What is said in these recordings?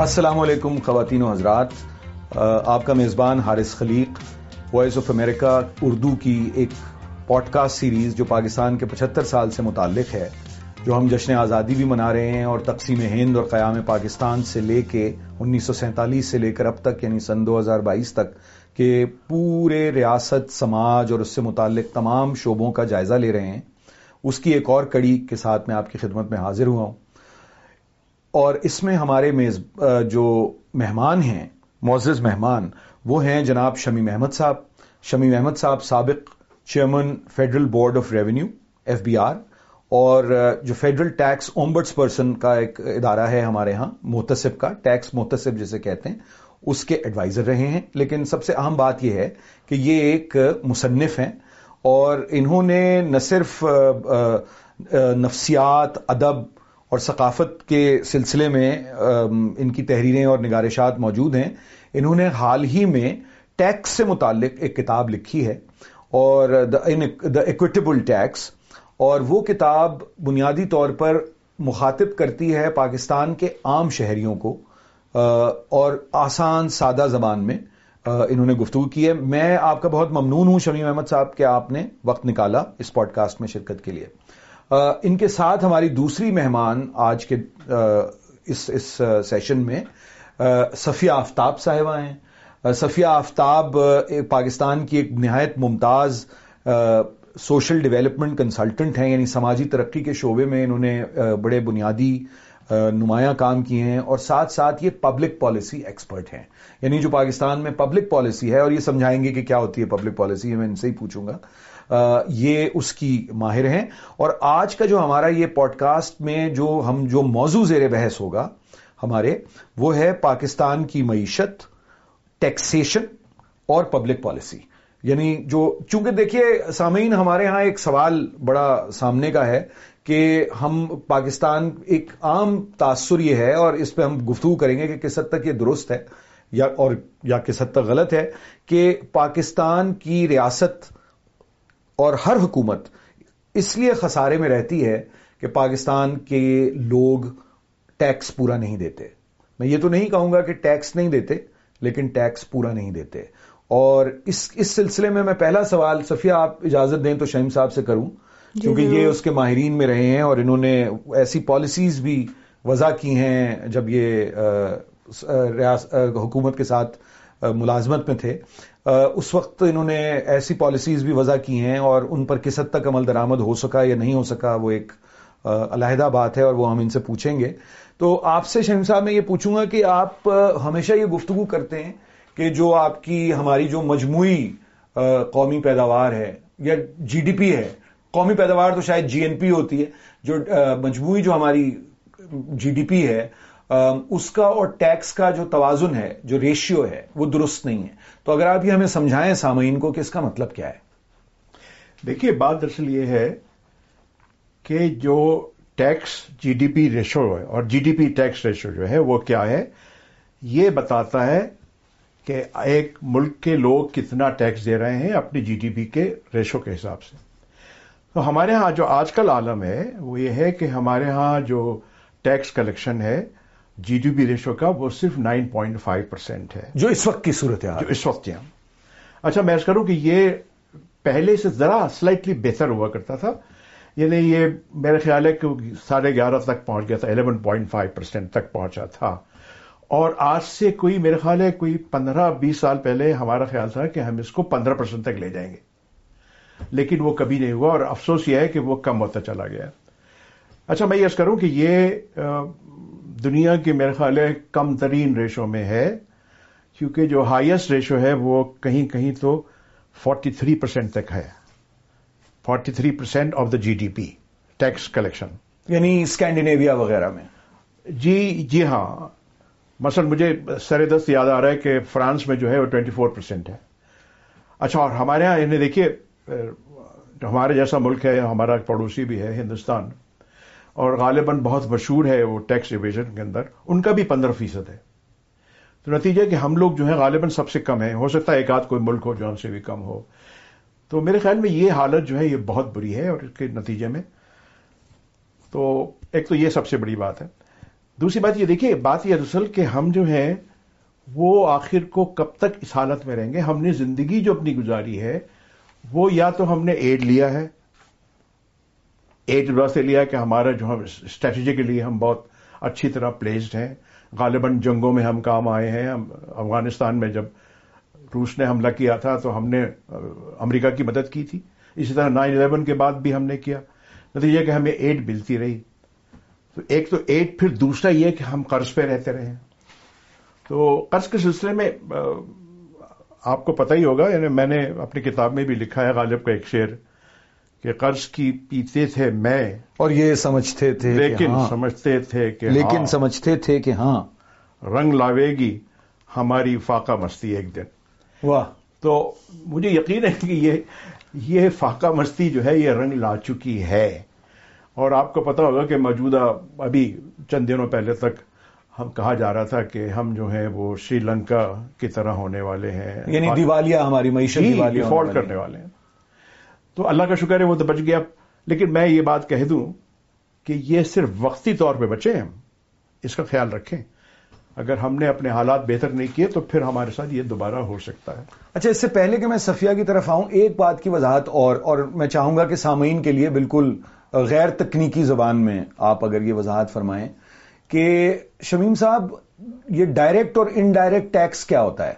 السلام علیکم خواتین و حضرات آپ کا میزبان Haris Khaleeq voice of America Urdu کی ایک پوڈ کاسٹ سیریز جو پاکستان کے پچہتر سال سے متعلق ہے، جو ہم جشن آزادی بھی منا رہے ہیں اور تقسیم ہند اور قیام پاکستان سے لے کے انیس سو سینتالیس سے لے کر اب تک یعنی سن دو ہزار بائیس تک، کہ پورے ریاست، سماج اور اس سے متعلق تمام شعبوں کا جائزہ لے رہے ہیں۔ اس کی ایک اور کڑی کے ساتھ میں آپ کی خدمت میں حاضر ہوا ہوں۔ اور اس میں ہمارے میز جو مہمان ہیں، معزز مہمان، وہ ہیں جناب شمی محمد صاحب۔ شمی محمد صاحب سابق chairman federal board of revenue, F B R, اور جو فیڈرل ٹیکس اومبرٹس پرسن کا ایک ادارہ ہے ہمارے ہاں محتسب کا، ٹیکس محتسب جسے کہتے ہیں، اس کے ایڈوائزر رہے ہیں۔ لیکن سب سے اہم بات یہ ہے کہ یہ ایک مصنف ہیں اور انہوں نے نہ صرف نفسیات، ادب اور ثقافت کے سلسلے میں ان کی تحریریں اور نگارشات موجود ہیں۔ انہوں نے حال ہی میں ٹیکس سے متعلق ایک کتاب لکھی ہے اور دا اکویٹیبل ٹیکس اور وہ کتاب بنیادی طور پر مخاطب کرتی ہے پاکستان کے عام شہریوں کو اور آسان سادہ زبان میں انہوں نے گفتگو کی ہے۔ میں آپ کا بہت ممنون ہوں شمیم احمد صاحب، کہ آپ نے وقت نکالا اس پوڈ کاسٹ میں شرکت کے لیے۔ ان کے ساتھ ہماری دوسری مہمان آج کے اس اس سیشن میں صفیہ آفتاب صاحبہ ہیں۔ صفیہ آفتاب پاکستان کی ایک نہایت ممتاز سوشل ڈیولپمنٹ کنسلٹنٹ ہیں یعنی سماجی ترقی کے شعبے میں انہوں نے بڑے بنیادی نمایاں کام کیے ہیں اور ساتھ ساتھ یہ پبلک پالیسی ایکسپرٹ ہیں۔ یعنی جو پاکستان میں پبلک پالیسی ہے اور یہ سمجھائیں گے کہ کیا ہوتی ہے پبلک پالیسی میں ان سے ہی پوچھوں گا۔ یہ اس کی ماہر ہیں۔ اور آج کا جو ہمارا یہ پوڈ کاسٹ میں جو ہم جو موضوع زیر بحث ہوگا ہمارے، وہ ہے پاکستان کی معیشت ٹیکسیشن اور پبلک پالیسی یعنی جو چونکہ دیکھیے، سامعین، ہمارے ہاں ایک سوال بڑا سامنے کا ہے کہ ہم پاکستان ایک عام تاثر یہ ہے، اور اس پہ ہم گفتگو کریں گے کہ کس حد تک یہ درست ہے یا اور یا کس حد تک غلط ہے، کہ پاکستان کی ریاست اور ہر حکومت اس لیے خسارے میں رہتی ہے کہ پاکستان کے لوگ ٹیکس پورا نہیں دیتے۔ میں یہ تو نہیں کہوں گا کہ ٹیکس نہیں دیتے لیکن ٹیکس پورا نہیں دیتے۔ اور اس اس سلسلے میں میں پہلا سوال صفیہ آپ اجازت دیں تو شہیم صاحب سے کروں۔ جی، کیونکہ یہ اس کے ماہرین میں رہے ہیں اور انہوں نے ایسی پالیسیز بھی وضع کی ہیں جب یہ حکومت کے ساتھ ملازمت میں تھے۔ اس وقت انہوں نے ایسی پالیسیز بھی وضع کی ہیں اور ان پر کس حد تک عمل درآمد ہو سکا یا نہیں ہو سکا وہ ایک علیحدہ بات ہے اور وہ ہم ان سے پوچھیں گے۔ تو آپ سے شہم صاحب میں یہ پوچھوں گا کہ آپ ہمیشہ یہ گفتگو کرتے ہیں کہ جو آپ کی ہماری جو مجموعی قومی پیداوار ہے یا جی ڈی پی ہے، قومی پیداوار تو شاید جی این پی ہوتی ہے، جو مجموعی جو ہماری جی ڈی پی ہے اس کا اور ٹیکس کا جو توازن ہے، جو ریشیو ہے، وہ درست نہیں ہے۔ تو اگر آپ یہ ہمیں سمجھائیں سامعین کو کہ اس کا مطلب کیا ہے۔ دیکھیے، بات دراصل یہ ہے کہ جو tax G D P ratio ہے اور G D P tax ratio جو ہے، وہ کیا ہے؟ یہ بتاتا ہے کہ ایک ملک کے لوگ کتنا ٹیکس دے رہے ہیں اپنی جی ڈی پی کے ریشو کے حساب سے۔ تو ہمارے ہاں جو آج کل عالم ہے، وہ یہ ہے کہ ہمارے ہاں جو ٹیکس کلیکشن ہے جی ڈی پی ریشو کا وہ صرف نائن پوائنٹ فائیو پرسینٹ ہے۔ جو اس وقت کی صورت ہے جو اس وقت ہے۔ اچھا میں کروں کہ یہ پہلے سے ذرا سلائٹلی بہتر ہوا کرتا تھا۔ یعنی یہ میرا خیال ہے کہ ساڑھے گیارہ تک پہنچ گیا تھا الیون پوائنٹ فائیو پرسینٹ تک پہنچا تھا۔ اور آج سے کوئی میرا خیال ہے کوئی پندرہ بیس سال پہلے ہمارا خیال تھا کہ ہم اس کو پندرہ پرسینٹ تک لے جائیں گے۔ لیکن وہ کبھی نہیں ہوا اور افسوس یہ ہے کہ وہ کم ہوتا چلا گیا۔ اچھا میں یہ کروں کہ یہ دنیا کے میرے خیال ہے کم ترین ریشو میں ہے کیونکہ جو ہائیسٹ ریشو ہے وہ کہیں کہیں تو فورٹی تھری پرسینٹ تک ہے۔ Forty three percent of the G D P tax collection یعنی اسکینڈینیویا وغیرہ میں۔ جی جی ہاں۔ مثلا مجھے سر دست یاد آ رہا ہے کہ فرانس میں جو ہے وہ ٹوینٹی فور پرسینٹ ہے۔ اچھا اور ہمارے یہاں انہیں دیکھیے ہمارے جیسا ملک ہے ہمارا پڑوسی بھی ہے ہندوستان۔ اور غالباً بہت مشہور ہے وہ ٹیکس ڈویژن کے اندر، ان کا بھی پندرہ فیصد ہے۔ تو نتیجہ کہ ہم لوگ جو ہیں غالباً سب سے کم ہیں۔ ہو سکتا ہے ایک آدھ کوئی ملک ہو جو ہم سے بھی کم ہو۔ تو میرے خیال میں یہ حالت جو ہے، یہ بہت بری ہے اور اس کے نتیجے میں۔ تو ایک تو یہ سب سے بڑی بات ہے۔ دوسری بات یہ دیکھیے، بات یہ دراصل کہ ہم جو ہیں، وہ آخر کو کب تک اس حالت میں رہیں گے؟ ہم نے زندگی جو اپنی گزاری ہے، وہ یا تو ہم نے ایڈ لیا ہے ایڈ سے لیا کہ ہمارا جو ہم اسٹریٹجی کے لیے ہم بہت اچھی طرح پلیسڈ ہیں۔ غالباً جنگوں میں ہم کام آئے ہیں۔ افغانستان میں جب روس نے حملہ کیا تھا تو ہم نے امریکہ کی مدد کی تھی۔ اسی طرح نائن الیون کے بعد بھی ہم نے کیا۔ نتیجہ کہ ہمیں ایڈ ملتی رہی۔ تو ایک تو ایڈ پھر دوسرا یہ کہ ہم قرض پہ رہتے رہے۔ تو قرض کے سلسلے میں آپ کو پتہ ہی ہوگا یعنی میں نے اپنی کتاب میں بھی لکھا ہے، غالب کا ایک شعر۔ کہ قرض کی پیتے تھے میں اور یہ سمجھتے تھے لیکن ہاں۔ سمجھتے تھے کہ لیکن ہاں۔ سمجھتے تھے کہ ہاں۔ رنگ لاوے گی ہماری فاقہ مستی ایک دن۔ واہ۔ تو مجھے یقین ہے کہ یہ یہ فاقہ مستی جو ہے یہ رنگ لا چکی ہے۔ اور آپ کو پتا ہوگا کہ موجودہ ابھی چند دنوں پہلے تک ہم کہا جا رہا تھا کہ ہم جو ہیں وہ شری لنکا کی طرح ہونے والے ہیں۔ یعنی دیوالیہ ہماری معیشت جی، ڈیفالٹ کرنے والے ہیں۔ تو اللہ کا شکر ہے وہ تو بچ گیا. لیکن میں یہ بات کہہ دوں کہ یہ صرف وقتی طور پہ بچے ہم. اس کا خیال رکھیں. اگر ہم نے اپنے حالات بہتر نہیں کیے تو پھر ہمارے ساتھ یہ دوبارہ ہو سکتا ہے. اچھا اس سے پہلے کہ میں صفیہ کی طرف آؤں، ایک بات کی وضاحت اور اور میں چاہوں گا کہ سامعین کے لیے بالکل غیر تکنیکی زبان میں آپ اگر یہ وضاحت فرمائیں کہ شمیم صاحب، یہ ڈائریکٹ اور انڈائریکٹ ٹیکس کیا ہوتا ہے؟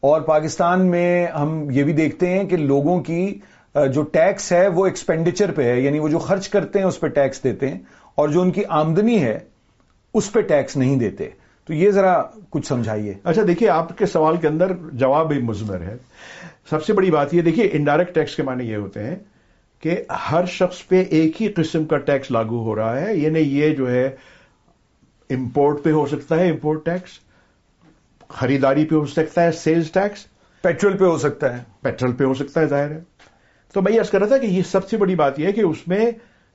اور پاکستان میں ہم یہ بھی دیکھتے ہیں کہ لوگوں کی جو ٹیکس ہے وہ ایکسپینڈیچر پہ ہے یعنی وہ جو خرچ کرتے ہیں اس پہ ٹیکس دیتے ہیں اور جو ان کی آمدنی ہے اس پہ ٹیکس نہیں دیتے۔ تو یہ ذرا کچھ سمجھائیے۔ اچھا دیکھیے آپ کے سوال کے اندر جواب بھی مزمر ہے۔ سب سے بڑی بات یہ دیکھیے انڈائریکٹ ٹیکس کے معنی یہ ہوتے ہیں کہ ہر شخص پہ ایک ہی قسم کا ٹیکس لاگو ہو رہا ہے۔ یعنی یہ جو ہے امپورٹ پہ ہو سکتا ہے امپورٹ ٹیکس خریداری پہ ہو سکتا ہے سیلز ٹیکس پیٹرول پہ ہو سکتا ہے۔ پیٹرول پہ ہو سکتا ہے ظاہر ہے۔ تو میں یہ کر رہا تھا کہ یہ سب سے بڑی بات یہ ہے کہ اس میں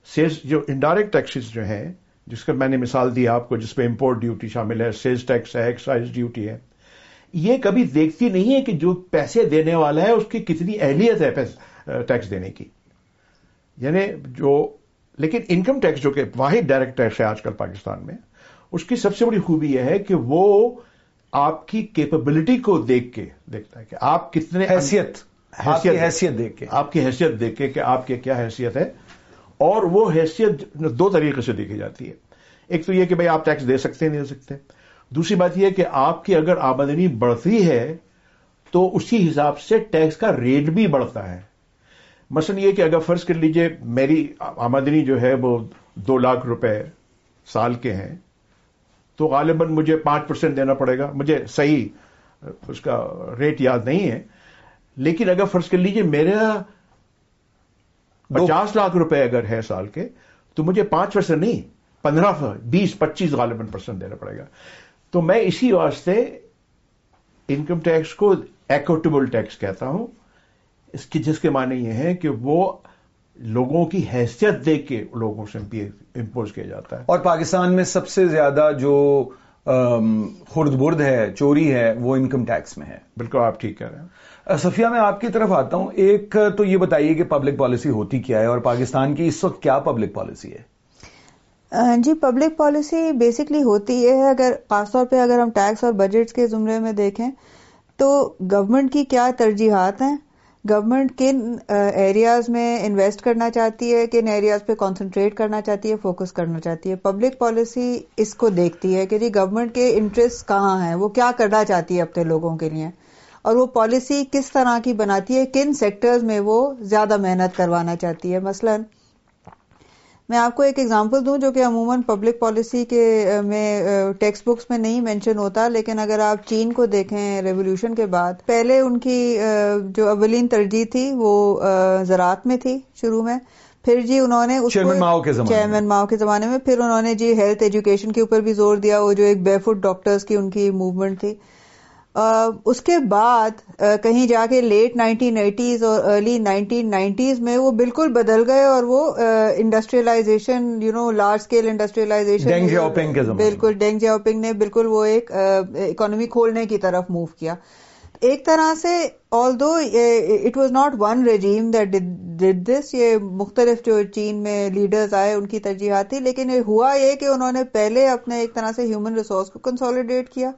سیلز جو انڈائریکٹ ٹیکسز جو ہیں، جس کا میں نے مثال دی آپ کو، جس پہ امپورٹ ڈیوٹی شامل ہے سیلز ٹیکس ہے ایکسائز ڈیوٹی ہے، یہ کبھی دیکھتی نہیں ہے کہ جو پیسے دینے والا ہے، اس کی کتنی اہلیت ہے ٹیکس دینے کی۔ یعنی جو، لیکن انکم ٹیکس جو کہ واحد ڈائریکٹ ٹیکس ہے آج کل پاکستان میں، اس کی سب سے بڑی خوبی یہ ہے کہ وہ آپ کی کیپبلٹی کو دیکھ کے دیکھتا ہے کہ آپ کتنے حیثیت۔ حیثیت حیثیت دیکھ کے۔ آپ کی حیثیت دیکھ کے کہ آپ کی کیا حیثیت ہے۔ اور وہ حیثیت دو طریقے سے دیکھی جاتی ہے۔ ایک تو یہ کہ بھائی آپ ٹیکس دے سکتے ہیں نہیں دے سکتے۔ دوسری بات یہ کہ آپ کی اگر آمدنی بڑھتی ہے تو اسی حساب سے ٹیکس کا ریٹ بھی بڑھتا ہے۔ مثلا یہ کہ اگر فرض کر لیجیے میری آمدنی جو ہے وہ دو لاکھ روپے سال کے ہیں تو غالباً مجھے پانچ پرسینٹ دینا پڑے گا۔ مجھے صحیح اس کا ریٹ یاد نہیں ہے۔ لیکن اگر فرض کر لیجیے میرا پچاس لاکھ روپے اگر ہے سال کے تو مجھے پانچ پرسینٹ نہیں پندرہ بیس پچیس غالباً پرسینٹ دینا پڑے گا۔ تو میں اسی واسطے انکم ٹیکس کو ایکوٹیبل ٹیکس کہتا ہوں۔ اس کی جس کے معنی یہ ہے کہ وہ لوگوں کی حیثیت دیکھ کے لوگوں سے امپوز کیا جاتا ہے۔ اور پاکستان میں سب سے زیادہ جو خرد برد ہے چوری ہے وہ انکم ٹیکس میں ہے۔ بالکل آپ ٹھیک کہہ رہے ہیں۔ صفیہ، میں آپ کی طرف آتا ہوں۔ ایک، تو یہ بتائیے کہ پبلک پالیسی ہوتی کیا ہے اور پاکستان کی اس وقت کیا پبلک پالیسی ہے؟ جی پبلک پالیسی بیسکلی ہوتی یہ ہے۔ اگر خاص طور پہ اگر ہم ٹیکس اور بجٹ کے زمرے میں دیکھیں، تو گورنمنٹ کی کیا ترجیحات ہیں؟ گورنمنٹ کن ایریاز میں انویسٹ کرنا چاہتی ہے، کن ایریاز پہ کانسنٹریٹ کرنا چاہتی ہے فوکس کرنا چاہتی ہے؟ پبلک پالیسی اس کو دیکھتی ہے کہ جی گورنمنٹ کے انٹرسٹ کہاں ہیں، وہ کیا کرنا چاہتی ہے اپنے لوگوں کے لیے؟ اور وہ پالیسی کس طرح کی بناتی ہے؟ کن سیکٹرز میں وہ زیادہ محنت کروانا چاہتی ہے؟ مثلا میں آپ کو ایک ایگزامپل دوں جو کہ عموماً پبلک پالیسی کے میں ٹیکسٹ بکس میں نہیں مینشن ہوتا لیکن اگر آپ چین کو دیکھیں ریولیوشن کے بعد پہلے ان کی جو اولین ترجیح تھی وہ زراعت میں تھی شروع میں۔ پھر جی انہوں نے چیئرمین ماؤ کے زمانے میں۔ پھر انہوں نے جی ہیلتھ ایجوکیشن کے اوپر بھی زور دیا وہ جو ایک بے فٹ ڈاکٹرز کی ان کی موومنٹ تھی۔ اس کے بعد کہیں جا کے لیٹ نائنٹین ایٹیز اور ارلی نائنٹین نائنٹیز میں وہ بالکل بدل گئے اور وہ industrialisation you know large scale industrialisation بالکل ڈینگ جاؤپنگ نے بالکل وہ ایک اکانومی کھولنے کی طرف موو کیا۔ ایک طرح سے although it was not one regime that did this یہ مختلف جو چین میں لیڈرز آئے ان کی ترجیحات تھی لیکن ہوا یہ کہ انہوں نے پہلے اپنے ایک طرح سے ہیومن ریسورس کو کنسالیڈیٹ کیا۔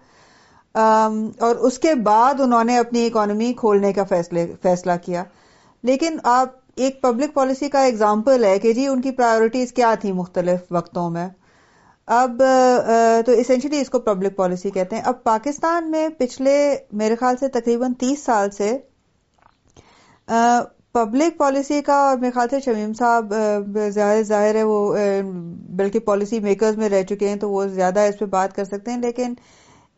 اور اس کے بعد انہوں نے اپنی اکانومی کھولنے کا فیصلہ کیا۔ لیکن آپ، ایک پبلک پالیسی کا اگزامپل ہے کہ جی ان کی پرائیورٹیز کیا تھی مختلف وقتوں میں۔ اب تو اسینشلی اس کو پبلک پالیسی کہتے ہیں۔ اب پاکستان میں پچھلے، میرے خیال سے تقریباً تیس سال سے پبلک پالیسی کا اور میرے خیال سے شمیم صاحب ظاہر ہے وہ بلکہ پالیسی میکرز میں رہ چکے ہیں تو وہ زیادہ اس پہ بات کر سکتے ہیں۔ لیکن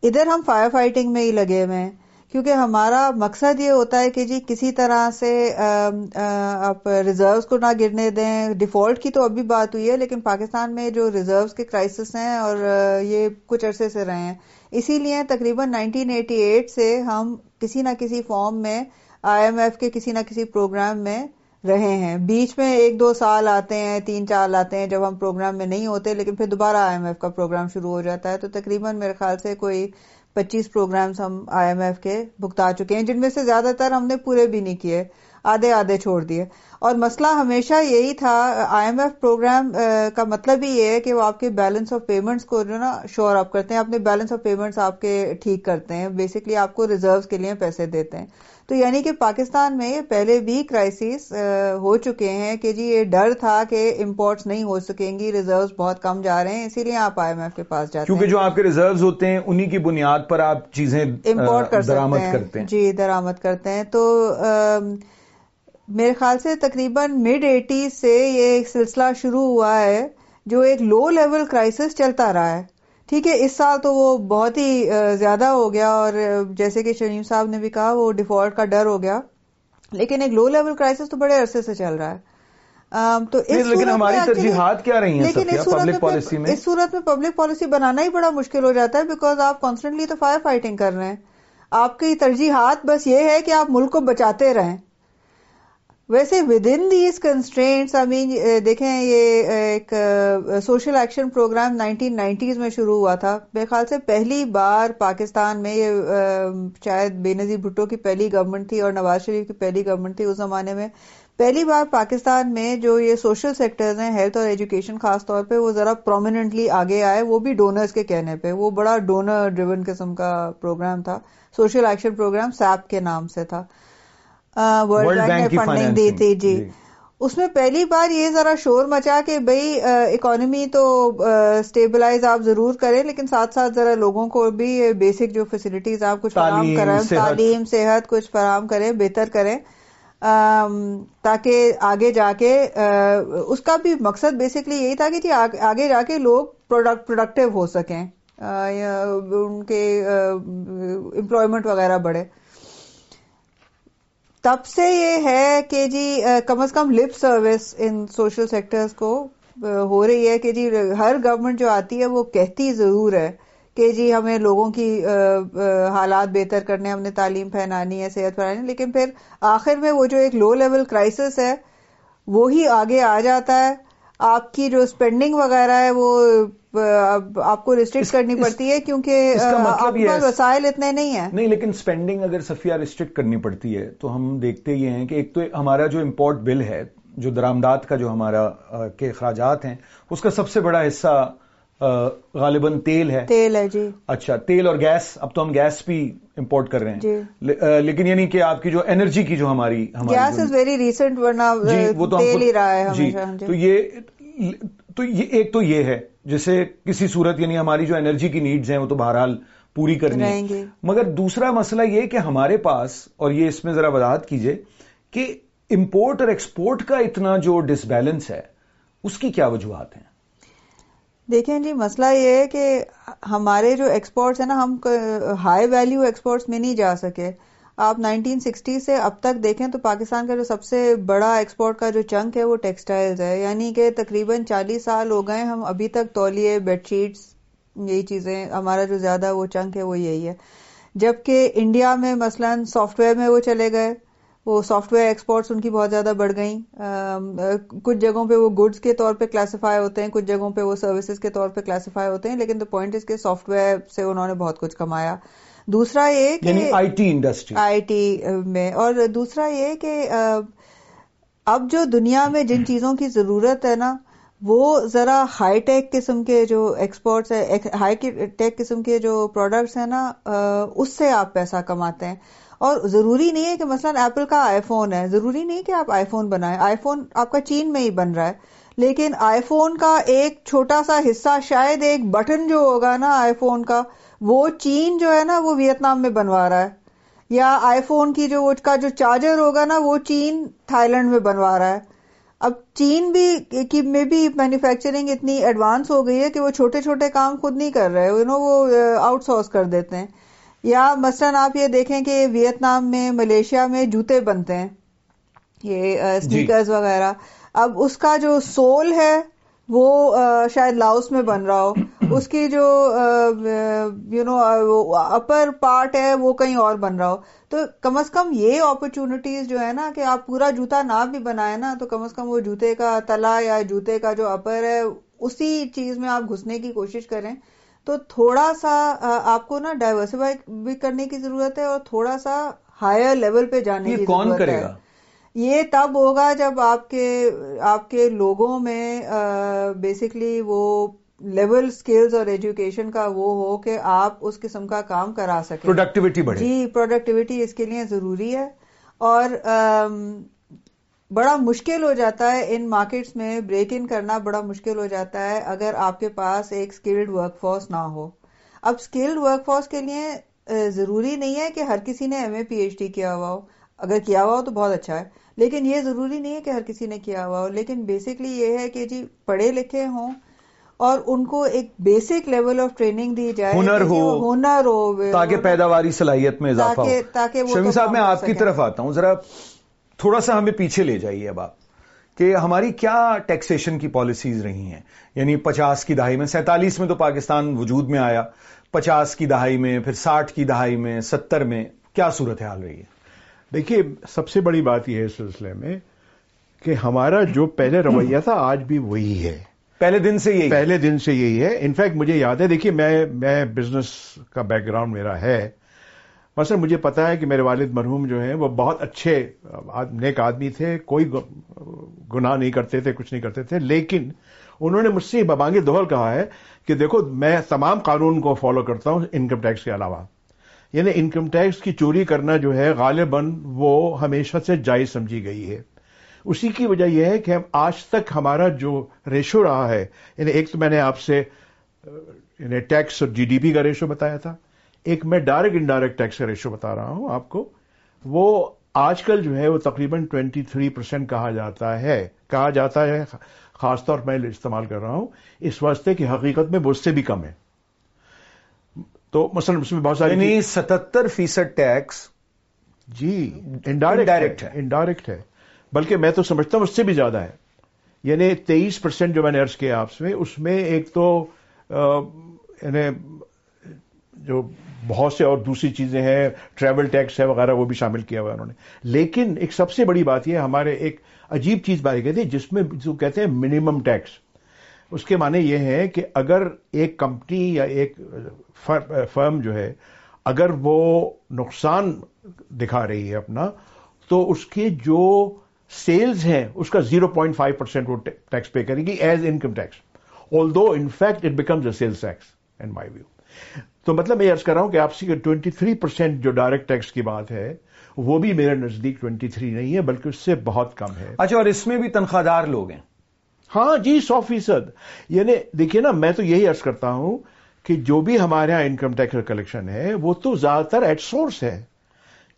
ادھر ہم فائر فائٹنگ میں ہی لگے ہوئے ہیں، کیونکہ ہمارا مقصد یہ ہوتا ہے کہ جی کسی طرح سے آپ ریزروز کو نہ گرنے دیں۔ ڈیفالٹ کی تو ابھی بات ہوئی ہے، لیکن پاکستان میں جو ریزروز کے کرائسس ہیں اور یہ کچھ عرصے سے رہے ہیں۔ اسی لیے تقریباً 1988 سے ہم کسی نہ کسی فارم میں آئی ایم ایف کے کسی نہ کسی پروگرام میں رہے ہیں۔ بیچ میں ایک دو سال آتے ہیں، تین چار آتے ہیں جب ہم پروگرام میں نہیں ہوتے، لیکن پھر دوبارہ آئی ایم ایف کا پروگرام شروع ہو جاتا ہے۔ تو تقریباً میرے خیال سے کوئی پچیس پروگرامز ہم آئی ایم ایف کے بھگتا چکے ہیں، جن میں سے زیادہ تر ہم نے پورے بھی نہیں کیے، آدھے آدھے چھوڑ دیے۔ اور مسئلہ ہمیشہ یہی تھا آئی ایم ایف پروگرام کا مطلب ہی یہ ہے کہ وہ آپ کے بیلنس آف پیمنٹس کو جو نا شور اپ کرتے ہیں اپنے بیلنس آف پیمنٹس آپ کے ٹھیک کرتے ہیں بیسکلی آپ کو ریزرو کے لیے پیسے دیتے ہیں۔ تو یعنی کہ پاکستان میں پہلے بھی کرائسس ہو چکے ہیں کہ جی یہ ڈر تھا کہ امپورٹس نہیں ہو سکیں گی ریزروز بہت کم جا رہے ہیں اسی لیے آپ آئی ایم ایف کے پاس جاتے کیونکہ جو آپ کے ریزروز ہوتے ہیں انہی کی بنیاد پر آپ چیزیں امپورٹ کر درامت کرتے ہیں۔ جی درامت کرتے ہیں۔ تو میرے خیال سے تقریباً مڈ ایٹیز سے یہ ایک سلسلہ شروع ہوا ہے جو ایک لو لیول کرائسس چلتا رہا ہے۔ ٹھیک ہے اس سال تو وہ بہت ہی زیادہ ہو گیا اور جیسے کہ شریم صاحب نے بھی کہا وہ ڈیفالٹ کا ڈر ہو گیا۔ لیکن ایک لو لیول کرائسس تو بڑے عرصے سے چل رہا ہے۔ تو لیکن ہماری ترجیحات کیا رہی ہیں لیکن اس صورت میں پبلک پالیسی بنانا ہی بڑا مشکل ہو جاتا ہے بیکاز آپ کانسٹنٹلی تو فائر فائٹنگ کر رہے ہیں۔ آپ کی ترجیحات بس یہ ہے کہ آپ ملک کو بچاتے رہیں۔ ویسے with in these constraints I مین دیکھیں یہ ایک social action programme nineteen nineties میں شروع ہوا تھا۔ میرے خیال سے پہلی بار پاکستان میں یہ um, شاید بے نظیر بھٹو کی پہلی گورنمنٹ تھی اور نواز شریف کی پہلی گورنمنٹ تھی اس زمانے میں۔ پہلی بار پاکستان میں جو یہ سوشل سیکٹرز ہیں ہیلتھ اور ایجوکیشن خاص طور پہ، وہ ذرا پرومیننٹلی آگے آئے۔ وہ بھی ڈونرز کے کہنے پہ۔ وہ بڑا ڈونر ڈریون قسم کا پروگرام تھا۔ سوشل ایکشن پروگرام سیپ کے نام سے تھا۔ ورلڈ بینک نے فنڈنگ دی تھی جی۔ اس میں پہلی بار یہ ذرا شور مچا کہ بھائی اکانومی تو اسٹیبلائز آپ ضرور کریں لیکن ساتھ ساتھ ذرا لوگوں کو بھی بیسک جو فیسلٹیز آپ کچھ فراہم کریں تعلیم صحت کچھ فراہم کریں بہتر کریں۔ تاکہ آگے جا کے اس کا بھی مقصد بیسکلی یہی تھا کہ جی آگے جا کے لوگ پروڈکٹیو ہو سکیں۔ ان کے امپلائمنٹ وغیرہ بڑھے۔ تب سے یہ ہے کہ جی کم از کم لپ سروس ان سوشل سیکٹرز کو ہو رہی ہے کہ جی ہر گورنمنٹ جو آتی ہے وہ کہتی ضرور ہے کہ جی ہمیں لوگوں کی حالات بہتر کرنے ہم نے تعلیم پھیلانی ہے، صحت پھیلانی لیکن پھر آخر میں وہ جو ایک لو لیول کرائسس ہے، وہی آگے آ جاتا ہے۔ آپ کی جو اسپینڈنگ وغیرہ ہے وہ آپ کو ریسٹرکٹ کرنی پڑتی ہے کیونکہ مطلب وسائل اتنے نہیں ہیں۔ نہیں لیکن اسپینڈنگ اگر سفیہ ریسٹرکٹ کرنی پڑتی ہے تو ہم دیکھتے یہ ہیں کہ ایک تو ہمارا جو امپورٹ بل ہے جو درامدات کا جو ہمارا کے اخراجات ہیں اس کا سب سے بڑا حصہ غالباً تیل ہے۔ تیل ہے جی۔ اچھا تیل اور گیس اب تو ہم گیس بھی امپورٹ کر رہے ہیں۔ جی۔ لیکن یعنی کہ آپ کی جو انرجی کی جو ہماری گیس از ویری ریسنٹ ورنہ جی وہ تو تیل ہی رہا ہے جی تو یہ تو یہ ایک تو یہ ہے جسے کسی صورت یعنی ہماری جو انرجی کی نیڈز ہیں وہ تو بہرحال پوری کرنی ہے۔ مگر دوسرا مسئلہ یہ کہ ہمارے پاس اور یہ اس میں ذرا وضاحت کیجیے کہ امپورٹ اور ایکسپورٹ کا اتنا جو ڈس بیلنس ہے اس کی کیا وجوہات ہیں؟ دیکھیں جی مسئلہ یہ ہے کہ ہمارے جو ایکسپورٹس ہیں نا، ہم ہائی ویلیو ایکسپورٹس میں نہیں جا سکے۔ آپ نائنٹین سکسٹی سے اب تک دیکھیں تو پاکستان کا جو سب سے بڑا ایکسپورٹ کا جو چنک ہے، وہ ٹیکسٹائلز ہے۔ یعنی کہ تقریباً چالیس سال ہو گئے ہم ابھی تک تولیے بیڈ شیٹس یہی چیزیں، ہمارا جو زیادہ وہ چنک ہے، وہ یہی ہے۔ جبکہ انڈیا میں مثلا سافٹ ویئر میں وہ چلے گئے۔ وہ سافٹ ویئر ایکسپورٹس ان کی بہت زیادہ بڑھ گئیں۔ کچھ جگہوں پہ وہ گڈس کے طور پہ کلاسیفائی ہوتے ہیں کچھ جگہوں پہ وہ سروسز کے طور پہ کلاسیفائی ہوتے ہیں لیکن دا پوائنٹ اس کے سافٹ ویئر سے انہوں نے بہت کچھ کمایا۔ دوسرا یہ یعنی کہ I T industry I T میں اور دوسرا یہ کہ اب جو دنیا میں جن چیزوں کی ضرورت ہے نا وہ ذرا ہائی ٹیک قسم کے جو ایکسپورٹس ہائی ٹیک قسم کے جو پروڈکٹس ہیں نا اس سے آپ پیسہ کماتے ہیں۔ اور ضروری نہیں ہے کہ مثلا ایپل کا آئی فون ہے، ضروری نہیں کہ آپ آئی فون بنائیں۔ آئی فون آپ کا چین میں ہی بن رہا ہے۔ لیکن آئی فون کا ایک چھوٹا سا حصہ شاید ایک بٹن جو ہوگا نا آئی فون کا، وہ چین جو ہے نا وہ ویتنام میں بنوا رہا ہے۔ یا آئی فون کی جو کا جو چارجر ہوگا نا، وہ چین تھائی لینڈ میں بنوا رہا ہے۔ اب چین بھی کی میں بھی مینوفیکچرنگ اتنی ایڈوانس ہو گئی ہے کہ وہ چھوٹے چھوٹے کام خود نہیں کر رہے نو وہ آؤٹ سورس کر دیتے ہیں۔ یا مثلا آپ یہ دیکھیں کہ ویتنام میں ملیشیا میں جوتے بنتے ہیں یہ اسنیکرز وغیرہ۔ اب اس کا جو سول ہے وہ شاید لاؤس میں بن رہا ہو۔ اس کی جو یو نو اپر پارٹ ہے وہ کہیں اور بن رہا ہو۔ تو کم از کم یہ اپرچونٹیز جو ہے نا کہ آپ پورا جوتا نہ بھی بنائے نا تو کم از کم وہ جوتے کا تلا یا جوتے کا جو اپر ہے اسی چیز میں آپ گھسنے کی کوشش کریں۔ تو تھوڑا سا آپ کو نا ڈائیورسفائی بھی کرنے کی ضرورت ہے اور تھوڑا سا ہائر لیول پہ جانے کی کون کرے گا؟ یہ تب ہوگا جب آپ کے آپ کے لوگوں میں بیسکلی وہ لیول سکلز اور ایجوکیشن کا وہ ہو کہ آپ اس قسم کا کام کرا سکیں۔ پروڈکٹیوٹی بڑھے۔ جی پروڈکٹیوٹی اس کے لیے ضروری ہے۔ اور بڑا مشکل ہو جاتا ہے ان مارکیٹس میں بریک ان کرنا بڑا مشکل ہو جاتا ہے اگر آپ کے پاس ایک اسکلڈ ورک فورس نہ ہو۔ اب اسکلڈ ورک فورس کے لیے ضروری نہیں ہے کہ ہر کسی نے M A P H D کیا ہوا ہو۔ اگر کیا ہوا ہو تو بہت اچھا ہے لیکن یہ ضروری نہیں ہے کہ ہر کسی نے کیا ہوا ہو۔ لیکن بیسکلی یہ ہے کہ جی پڑھے لکھے ہوں اور ان کو ایک بیسک لیول آف ٹریننگ دی جائے ہنر ہو ہنر ہو تاکہ پیداواری صلاحیت میں اضافہ ہو۔ تاکہ صاحب میں آپ کی طرف آتا ہوں۔ ذرا تھوڑا سا ہمیں پیچھے لے جائیے اب آپ کہ ہماری کیا ٹیکسیشن کی پالیسیز رہی ہیں؟ یعنی پچاس کی دہائی میں سینتالیس میں تو پاکستان وجود میں آیا پچاس کی دہائی میں پھر ساٹھ کی دہائی میں ستر میں کیا صورت حال رہی ہے؟ دیکھیے سب سے بڑی بات یہ ہے اس سلسلے میں کہ ہمارا جو پہلے رویہ تھا آج بھی وہی ہے۔ پہلے دن سے یہی پہلے دن سے یہی ہے۔ انفیکٹ مجھے یاد ہے دیکھیے میں میں بزنس کا بیک گراؤنڈ میرا ہے۔ مثلا مجھے پتا ہے کہ میرے والد مرحوم جو ہیں وہ بہت اچھے نیک آدمی تھے، کوئی گناہ نہیں کرتے تھے، کچھ نہیں کرتے تھے، لیکن انہوں نے مجھ سے ببانگی دوہل کہا ہے کہ دیکھو، میں تمام قانون کو فالو کرتا ہوں انکم ٹیکس کے علاوہ۔ یعنی انکم ٹیکس کی چوری کرنا جو ہے، غالباً وہ ہمیشہ سے جائز سمجھی گئی ہے۔ اسی کی وجہ یہ ہے کہ ہم آج تک ہمارا جو ریشو رہا ہے یعنی ایک تو میں نے آپ سے یعنی ٹیکس اور جی ڈی پی کا ریشو بتایا تھا ایک میں ڈائریکٹ انڈائریکٹ ٹیکس کا ریشو بتا رہا ہوں آپ کو۔ وہ آج کل جو ہے وہ تقریباً ٹوینٹی تھری پرسینٹ کہا جاتا ہے کہا جاتا ہے خاص طور پر میں استعمال کر رہا ہوں۔ اس واسطے کی حقیقت میں اس سے بھی کم ہے۔ تو مثلا اس میں بہت ساری یعنی ستہتر فیصد ٹیکس جی انڈائریکٹ ہے۔ انڈائریکٹ ہے۔ بلکہ میں تو سمجھتا ہوں اس سے بھی زیادہ ہے۔ یعنی تیئیس پرسینٹ جو میں نے ارض کیا آپ سے اس میں ایک تو یعنی جو بہت سے اور دوسری چیزیں ہیں ٹریول ٹیکس ہے وغیرہ، وہ بھی شامل کیا ہوا انہوں نے۔ لیکن ایک سب سے بڑی بات یہ ہمارے ایک عجیب چیز بات کہتے ہیں، جس میں جو کہتے ہیں منیمم ٹیکس اس کے معنی یہ ہے کہ اگر ایک کمپنی یا ایک فرم جو ہے، اگر وہ نقصان دکھا رہی ہے اپنا، تو اس کے جو سیلز ہیں، اس کا زیرو پوائنٹ فائیو پرسینٹ وہ ٹیکس پے کرے گی as income tax although in fact it becomes a sales tax and my view تو مطلب میں ارض کر رہا ہوں کہ آپ سے ٹوئنٹی تھری پرسینٹ جو ڈائریکٹ ٹیکس کی بات ہے وہ بھی میرے نزدیک ٹوئنٹی تھری نہیں ہے بلکہ اس سے بہت کم ہے۔ اچھا اور اس میں بھی تنخواہ دار لوگ ہیں۔ ہاں جی سو فیصد۔ یعنی دیکھیے نا میں تو یہی ارض کرتا ہوں کہ جو بھی ہمارے یہاں انکم ٹیکس کلیکشن ہے وہ تو زیادہ تر ایٹ سورس ہے۔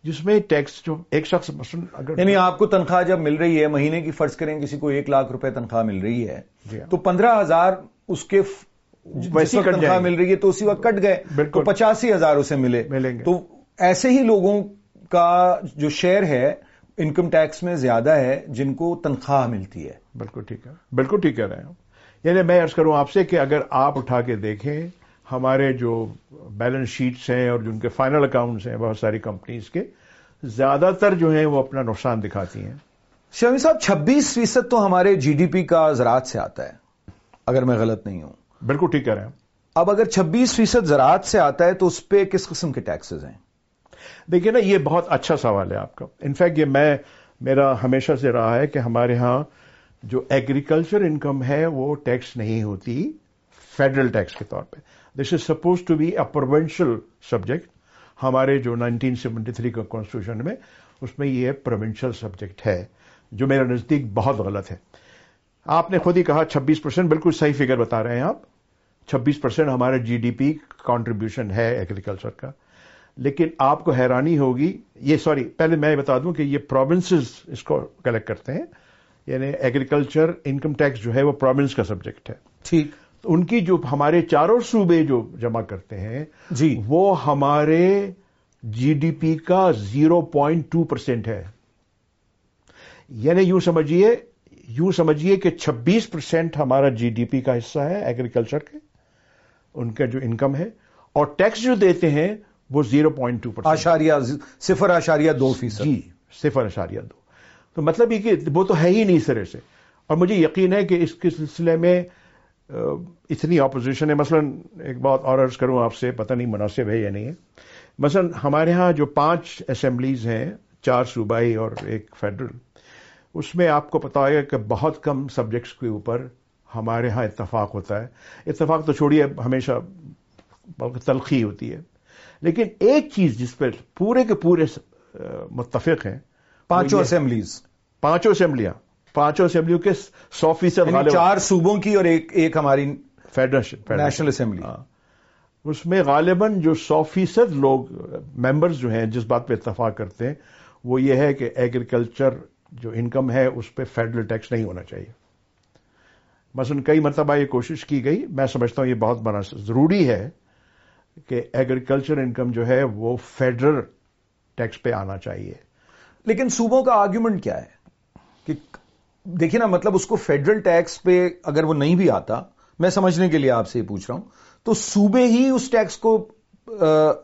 جس میں ٹیکس جو ایک شخص اگر یعنی آپ کو تنخواہ جب مل رہی ہے مہینے کی فرض کریں کسی کو ایک لاکھ روپے تنخواہ مل رہی ہے جی ہاں۔ تو پندرہ ہزار اس کے ویسی تنخواہ مل رہی ہے تو اسی وقت کٹ گئے۔ تو پچاسی ہزار اسے ملے۔ ملیں گے۔ تو ایسے ہی لوگوں کا جو شیئر ہے انکم ٹیکس میں زیادہ ہے جن کو تنخواہ ملتی ہے۔ بالکل ٹھیک ہے۔ بالکل ٹھیک کہہ رہے ہیں۔ یعنی میں ارض کروں آپ سے کہ اگر آپ اٹھا کے دیکھیں ہمارے جو بیلنس شیٹس ہیں اور جن کے فائنل اکاؤنٹس ہیں بہت ساری کمپنیز کے زیادہ تر جو ہیں وہ اپنا نقصان دکھاتی ہیں۔ شمی صاحب چھبیس فیصد تو ہمارے جی ڈی پی کا زراعت سے آتا ہے۔ اگر میں غلط نہیں ہوں۔ بالکل ٹھیک کہہ رہے ہیں اب اگر چھبیس فیصد زراعت سے آتا ہے تو اس پہ کس قسم کے ٹیکسز ہیں؟ دیکھیے نا یہ بہت اچھا سوال ہے آپ کا۔ انفیکٹ یہ میں میرا ہمیشہ سے رہا ہے کہ ہمارے ہاں جو ایگریکلچر انکم ہے وہ ٹیکس نہیں ہوتی فیڈرل ٹیکس کے طور پہ۔ This is supposed to be a provincial subject ہمارے جو نائنٹین سیونٹی تھری کا کانسٹیٹیوشن میں اس میں یہ پروونشل سبجیکٹ ہے جو میرا نزدیک بہت غلط ہے۔ آپ نے خود ہی کہا چھبیس پرسینٹ بالکل صحیح فگر بتا رہے ہیں آپ۔ چھبیس پرسینٹ ہمارا جی ڈی پی کانٹریبیوشن ہے ایگریکلچر کا۔ لیکن آپ کو حیرانی ہوگی یہ سوری پہلے میں بتا دوں کہ یہ پروونسز اس کو کلیکٹ کرتے ہیں۔ یعنی ایگریکلچر انکم ٹیکس جو ہے وہ پروونس کا سبجیکٹ ہے۔ ٹھیک۔ ان کی جو ہمارے چاروں صوبے جو جمع کرتے ہیں جی۔ وہ ہمارے جی ڈی پی کا زیرو پوائنٹ ٹو پرسینٹ ہے۔ یعنی یوں سمجھیے یوں سمجھیے کہ چھبیس پرسینٹ ہمارا جی ڈی پی کا حصہ ہے ایگریکلچر کے ان کا جو انکم ہے اور ٹیکس جو دیتے ہیں وہ زیرو پوائنٹ ٹو پرسینٹ آشاریہ صفر آشاریہ دو فیصد۔ جی صفر اشاریہ دو۔ تو مطلب یہ کہ وہ تو ہے ہی نہیں سرے سے۔ اور مجھے یقین ہے کہ اس کے سلسلے میں اتنی اپوزیشن ہے۔ مثلا ایک بات اور عرض کروں آپ سے پتہ نہیں مناسب ہے یا نہیں ہے۔ مثلا ہمارے ہاں جو پانچ اسمبلیز ہیں چار صوبائی اور ایک فیڈرل اس میں آپ کو پتا ہے کہ بہت کم سبجیکٹس کے اوپر ہمارے ہاں اتفاق ہوتا ہے۔ اتفاق تو چھوڑیے ہمیشہ تلخی ہوتی ہے۔ لیکن ایک چیز جس پہ پورے کے پورے متفق ہیں پانچوں اسمبلیز پانچوں اسمبلیاں پانچوں اسمبلیوں کے سو فیصد یعنی چار صوبوں کی اور ایک ایک ہماری فیڈریشن نیشنل اسمبلی۔ اس میں غالباً جو سو فیصد لوگ ممبرز جو ہیں جس بات پہ اتفاق کرتے ہیں وہ یہ ہے کہ ایگریکلچر جو انکم ہے اس پہ فیڈرل ٹیکس نہیں ہونا چاہیے۔ مثلا کئی مرتبہ یہ کوشش کی گئی، میں سمجھتا ہوں یہ بہت بڑا ضروری ہے کہ ایگریکلچر انکم جو ہے وہ فیڈرل ٹیکس پہ آنا چاہیے۔ لیکن صوبوں کا آرگیومنٹ کیا ہے؟ کہ دیکھیں نا مطلب اس کو فیڈرل ٹیکس پہ اگر وہ نہیں بھی آتا، میں سمجھنے کے لیے آپ سے یہ پوچھ رہا ہوں، تو صوبے ہی اس ٹیکس کو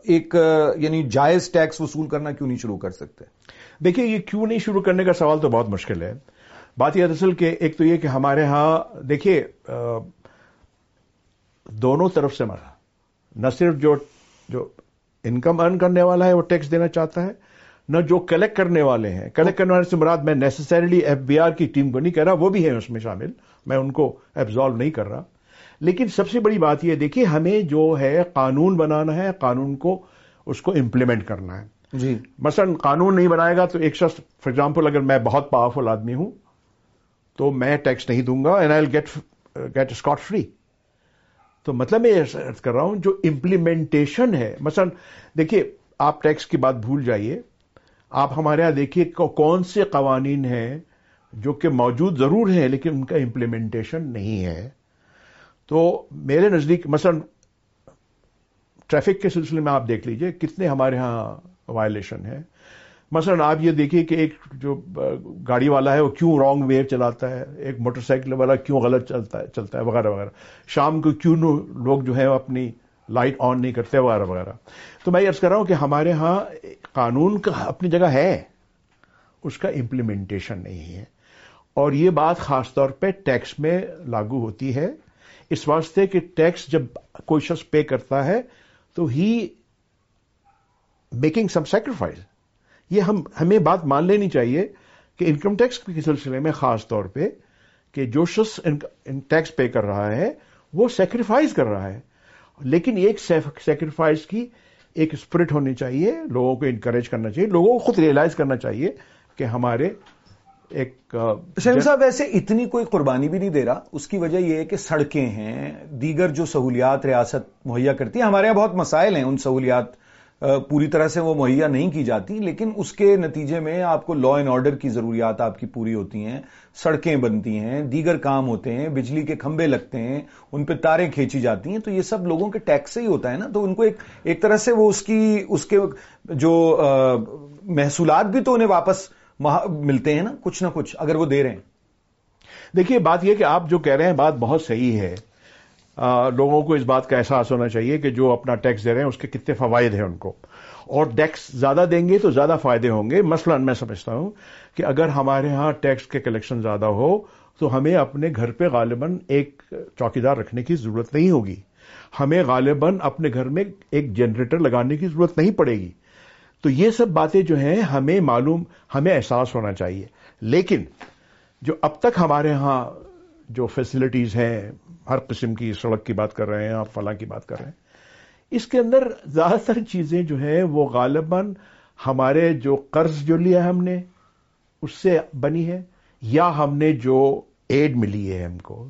ایک یعنی جائز ٹیکس وصول کرنا کیوں نہیں شروع کر سکتے؟ دیکھیے، یہ کیوں نہیں شروع کرنے کا سوال تو بہت مشکل ہے۔ بات یہ دراصل کہ ایک تو یہ کہ ہمارے ہاں دیکھیے دونوں طرف سے مرا۔ نہ صرف جو جو انکم ارن کرنے والا ہے، وہ ٹیکس دینا چاہتا ہے، نہ جو کلیکٹ کرنے والے ہیں۔ کلیکٹ کرنے والے سے مراد میں نیسسریلی ایف بی آر کی ٹیم کو نہیں کہہ رہا، وہ بھی ہے اس میں شامل۔ میں ان کو ایبزالو نہیں کر رہا۔ لیکن سب سے بڑی بات یہ دیکھیے، ہمیں جو ہے قانون بنانا ہے، قانون کو، اس کو امپلیمنٹ کرنا ہے۔ جی۔ مثلا قانون نہیں بنائے گا تو ایک شخص فار ایگزامپل اگر میں بہت پاورفل آدمی ہوں، تو میں ٹیکس نہیں دوں گا and I get get scot free تو مطلب میں یہ کر رہا ہوں، جو امپلیمنٹیشن ہے، مثلا دیکھیے، آپ ٹیکس کی بات بھول جائیے۔ آپ ہمارے یہاں دیکھیے کون سے قوانین ہیں جو کہ موجود ضرور ہیں، لیکن ان کا امپلیمنٹیشن نہیں ہے۔ تو میرے نزدیک، مثلا ٹریفک کے سلسلے میں آپ دیکھ لیجیے، کتنے ہمارے ہاں وائلیشن ہے۔ مثلا آپ یہ دیکھیے کہ ایک جو گاڑی والا ہے وہ کیوں رانگ وے چلاتا ہے، ایک موٹر سائیکل والا کیوں غلط چلتا ہے چلتا ہے، وغیرہ وغیرہ۔ شام کو کیوں لوگ جو ہے اپنی لائٹ آن نہیں کرتے، وغیرہ وغیرہ۔ تو میں یہ کر رہا ہوں کہ ہمارے ہاں قانون کا اپنی جگہ ہے، اس کا امپلیمنٹیشن نہیں ہے۔ اور یہ بات خاص طور پہ ٹیکس میں لاگو ہوتی ہے۔ اس واسطے کہ ٹیکس جب کوئی شخص پے کرتا ہے تو ہی میکنگ سم سیکریفائز یہ ہم ہمیں بات مان لینی چاہیے کہ انکم ٹیکس کے سلسلے میں خاص طور پہ کہ جو شخص ٹیکس پے کر رہا ہے وہ سیکریفائز کر رہا ہے۔ لیکن ایک سیکریفائز کی ایک اسپرٹ ہونی چاہیے لوگوں کو انکریج کرنا چاہیے لوگوں کو خود ریئلائز کرنا چاہیے کہ ہمارے ایک شہم صاحب ویسے اتنی کوئی قربانی بھی نہیں دے رہا۔ اس کی وجہ یہ ہے کہ سڑکیں ہیں دیگر جو سہولیات ریاست مہیا کرتی ہے ہمارے یہاں بہت مسائل ہیں ان سہولیات پوری طرح سے وہ مہیا نہیں کی جاتی، لیکن اس کے نتیجے میں آپ کو لا اینڈ آرڈر کی ضروریات آپ کی پوری ہوتی ہیں، سڑکیں بنتی ہیں، دیگر کام ہوتے ہیں، بجلی کے کھمبے لگتے ہیں، ان پہ تاریں کھینچی جاتی ہیں، تو یہ سب لوگوں کے ٹیکس سے ہی ہوتا ہے نا؟ تو ان کو ایک ایک طرح سے وہ اس کی، اس کے جو محصولات بھی تو انہیں واپس ملتے ہیں نا؟ کچھ نہ کچھ اگر وہ دے رہے ہیں۔ دیکھیے، بات یہ کہ آپ جو کہہ رہے ہیں بات بہت صحیح ہے لوگوں کو اس بات کا احساس ہونا چاہیے کہ جو اپنا ٹیکس دے رہے ہیں، اس کے کتنے فوائد ہیں ان کو۔ اور ٹیکس زیادہ دیں گے تو زیادہ فائدے ہوں گے۔ مثلا میں سمجھتا ہوں کہ اگر ہمارے ہاں ٹیکس کے کلیکشن زیادہ ہو، تو ہمیں اپنے گھر پہ غالباً ایک چوکیدار رکھنے کی ضرورت نہیں ہوگی۔ ہمیں غالباً اپنے گھر میں ایک جنریٹر لگانے کی ضرورت نہیں پڑے گی۔ تو یہ سب باتیں جو ہیں، ہمیں معلوم، ہمیں احساس ہونا چاہیے۔ لیکن جو اب تک ہمارے ہاں جو فیسلٹیز ہیں، ہر قسم کی سڑک کی بات کر رہے ہیں، آپ فلاں کی بات کر رہے ہیں۔ اس کے اندر زیادہ تر چیزیں جو ہیں، وہ غالباً ہمارے جو قرض جو لیا ہم نے، اس سے بنی ہے، یا ہم نے جو ایڈ ملی ہے ہم کو۔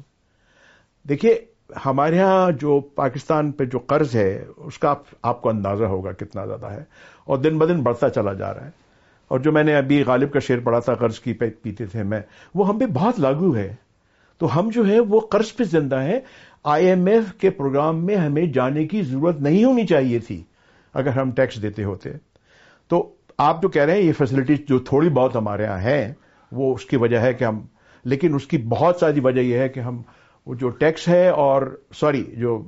دیکھیے، ہمارے ہاں جو پاکستان پہ جو قرض ہے، اس کا آپ کو اندازہ ہوگا کتنا زیادہ ہے۔ اور دن بدن بڑھتا چلا جا رہا ہے۔ اور جو میں نے ابھی غالب کا شعر پڑھا تھا، قرض کی پیتے تھے میں، وہ ہم پہ بہت لاگو ہے۔ تو ہم جو ہے وہ قرض پہ زندہ ہیں۔ آئی ایم ایف کے پروگرام میں ہمیں جانے کی ضرورت نہیں ہونی چاہیے تھی اگر ہم ٹیکس دیتے ہوتے۔ تو آپ جو کہہ رہے ہیں یہ فیسلٹی جو تھوڑی بہت ہمارے یہاں ہے وہ اس کی وجہ ہے کہ ہم، لیکن اس کی بہت ساری وجہ یہ ہے کہ ہم جو ٹیکس ہے اور، سوری، جو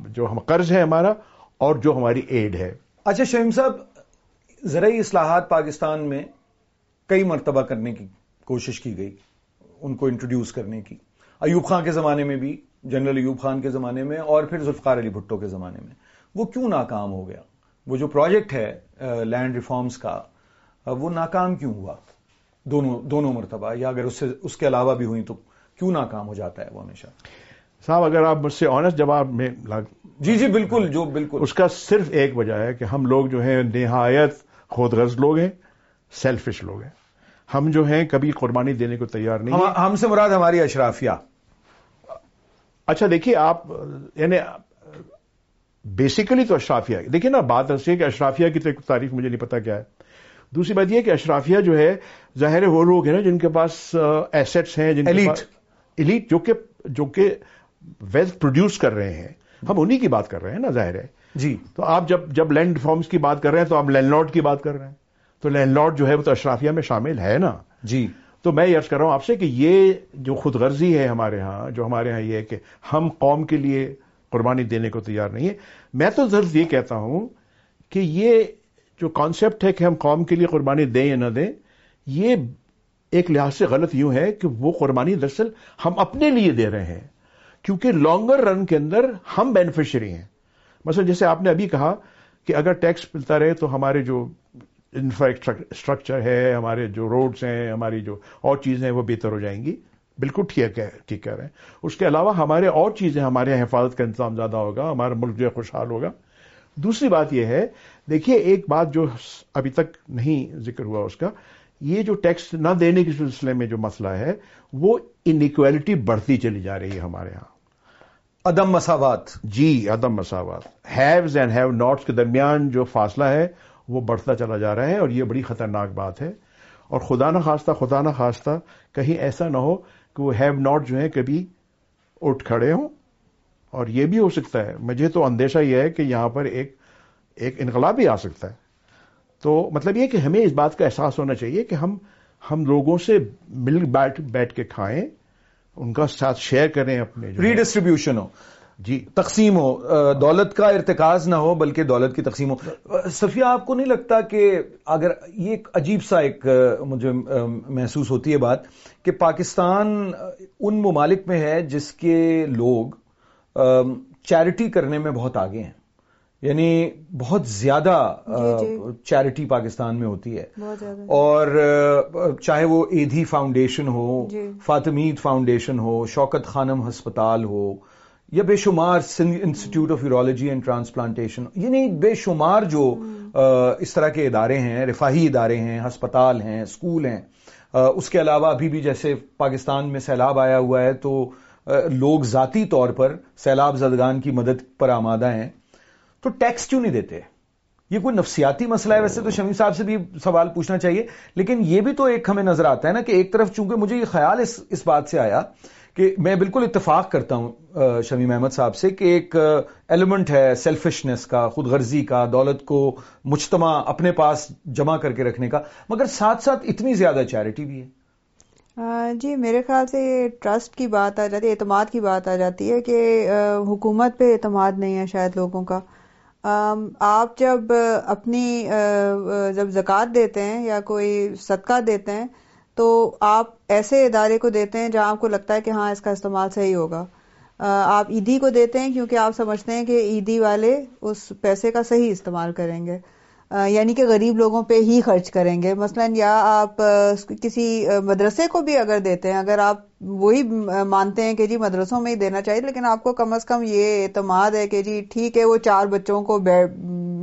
جو ہم قرض ہے ہمارا اور جو ہماری ایڈ ہے۔ اچھا شہیم صاحب، زرعی اصلاحات پاکستان میں کئی مرتبہ کرنے کی کوشش کی گئی۔ ان کو انٹروڈیوس کرنے کی۔ ایوب خان کے زمانے میں بھی جنرل ایوب خان کے زمانے میں اور پھر ذوالفقار علی بھٹو کے زمانے میں۔ وہ کیوں ناکام ہو گیا؟ وہ جو پروجیکٹ ہے لینڈ ریفارمز کا وہ ناکام کیوں ہوا؟ دونوں دونوں مرتبہ یا اگر اس سے اس کے علاوہ بھی ہوئی تو کیوں ناکام ہو جاتا ہے وہ ہمیشہ؟ صاحب اگر آپ مجھ سے آنےسٹ جواب میں جی جی بالکل جو بالکل۔ اس کا صرف ایک وجہ ہے کہ ہم لوگ جو ہیں نہایت خود غرض لوگ ہیں سیلفش لوگ ہیں۔ ہم جو ہیں کبھی قربانی دینے کو تیار نہیں ہم سے مراد ہماری اشرافیہ۔ اچھا دیکھیے آپ یعنی بیسیکلی تو اشرافیہ۔ دیکھیے نا بات ایسی ہے کہ اشرافیہ کی تعریف مجھے نہیں پتا کیا ہے۔ دوسری بات یہ کہ اشرافیہ جو ہے ظاہر وہ لوگ ہیں نا جن کے پاس ایسٹس ہیں جن ایلیٹ ایلیٹ جو کہ جو کہ ویلتھ پروڈیوس کر رہے ہیں۔ ہم انہی کی بات کر رہے ہیں نا ظاہر ہے۔ جی۔ تو آپ جب جب لینڈ فارمز کی بات کر رہے ہیں تو آپ لینڈ لارڈ کی بات کر رہے ہیں۔ تو لینڈ لارڈ جو ہے وہ تو اشرافیہ میں شامل ہے نا؟ جی۔ تو میں یس کر رہا ہوں آپ سے کہ یہ جو خود غرضی ہے ہمارے ہاں جو ہمارے ہاں یہ ہے کہ ہم قوم کے لیے قربانی دینے کو تیار نہیں ہے میں تو ضرور یہ کہتا ہوں کہ یہ جو کانسیپٹ ہے کہ ہم قوم کے لیے قربانی دیں یا نہ دیں یہ ایک لحاظ سے غلط یوں ہے کہ وہ قربانی دراصل ہم اپنے لیے دے رہے ہیں۔ کیونکہ لانگر رن کے اندر ہم بینیفیشری ہیں۔ مثلا جیسے آپ نے ابھی کہا کہ اگر ٹیکس ملتا رہے تو ہمارے جو انفراسٹرکچر ہے ہمارے جو روڈز ہیں ہماری جو اور چیزیں ہیں وہ بہتر ہو جائیں گی۔ بالکل ٹھیک ہے ٹھیک کہہ رہے ہیں۔ اس کے علاوہ ہمارے اور چیزیں ہمارے حفاظت کا انتظام زیادہ ہوگا ہمارا ملک جو ہے خوشحال ہوگا۔ دوسری بات یہ ہے دیکھیے ایک بات جو ابھی تک نہیں ذکر ہوا اس کا یہ جو ٹیکس نہ دینے کے سلسلے میں جو مسئلہ ہے وہ انکویلٹی بڑھتی چلی جا رہی ہے ہمارے ہاں عدم مساوات۔ جی عدم مساوات۔ ہیوز اینڈ ہیو ناٹس کے درمیان جو فاصلہ ہے وہ بڑھتا چلا جا رہا ہے اور یہ بڑی خطرناک بات ہے۔ اور خدا نہ خواستہ، خدا نہ خواستہ کہیں ایسا نہ ہو کہ وہ ہیو ناٹ جو ہے کبھی اٹھ کھڑے ہوں۔ اور یہ بھی ہو سکتا ہے۔ مجھے تو اندیشہ یہ ہے کہ یہاں پر ایک ایک انقلاب بھی آ سکتا ہے۔ تو مطلب یہ کہ ہمیں اس بات کا احساس ہونا چاہیے کہ ہم ہم لوگوں سے مل بیٹھ بیٹھ کے کھائیں، ان کا ساتھ شیئر کریں اپنے ریڈسٹریبیوشن ہو۔ جی تقسیم ہو دولت کا ارتکاز نہ ہو بلکہ دولت کی تقسیم ہو صفیہ آپ کو نہیں لگتا کہ اگر یہ ایک عجیب سا ایک مجھے محسوس ہوتی ہے بات کہ پاکستان ان ممالک میں ہے جس کے لوگ چیریٹی کرنے میں بہت آگے ہیں یعنی بہت زیادہ چیریٹی جی، جی۔ پاکستان میں ہوتی ہے اور چاہے وہ ایدھی فاؤنڈیشن ہو جی۔ فاطمید فاؤنڈیشن ہو شوکت خانم ہسپتال ہو یا بے شمار institute of urology and transplantation یعنی بے شمار جو اس طرح کے ادارے ہیں، رفاہی ادارے ہیں، ہسپتال ہیں، اسکول ہیں اس کے علاوہ ابھی بھی جیسے پاکستان میں سیلاب آیا ہوا ہے تو لوگ ذاتی طور پر سیلاب زدگان کی مدد پر آمادہ ہیں، تو ٹیکس کیوں نہیں دیتے؟ یہ کوئی نفسیاتی مسئلہ ہے؟ ویسے تو شمی صاحب سے بھی سوال پوچھنا چاہیے، لیکن یہ بھی تو ایک ہمیں نظر آتا ہے نا کہ ایک طرف چونکہ مجھے یہ خیال اس اس بات سے آیا کہ میں بالکل اتفاق کرتا ہوں شمیم احمد صاحب سے کہ ایک ایلیمنٹ ہے سیلفشنس کا خود غرضی کا، دولت کو مجتمع اپنے پاس جمع کر کے رکھنے کا، مگر ساتھ ساتھ اتنی زیادہ چیریٹی بھی ہے۔ جی میرے خیال سے ٹرسٹ کی بات آ جاتی ہے، اعتماد کی بات آ جاتی ہے کہ حکومت پہ اعتماد نہیں ہے شاید لوگوں کا۔ آپ جب اپنی جب زکوٰۃ دیتے ہیں یا کوئی صدقہ دیتے ہیں تو آپ ایسے ادارے کو دیتے ہیں جہاں آپ کو لگتا ہے کہ ہاں اس کا استعمال صحیح ہوگا۔ آپ عیدی کو دیتے ہیں کیونکہ آپ سمجھتے ہیں کہ عیدی والے اس پیسے کا صحیح استعمال کریں گے۔ یعنی کہ غریب لوگوں پہ ہی خرچ کریں گے۔ مثلا یا آپ کسی مدرسے کو بھی اگر دیتے ہیں، اگر آپ وہی مانتے ہیں کہ جی مدرسوں میں ہی دینا چاہیے، لیکن آپ کو کم از کم یہ اعتماد ہے کہ جی ٹھیک ہے، وہ چار بچوں کو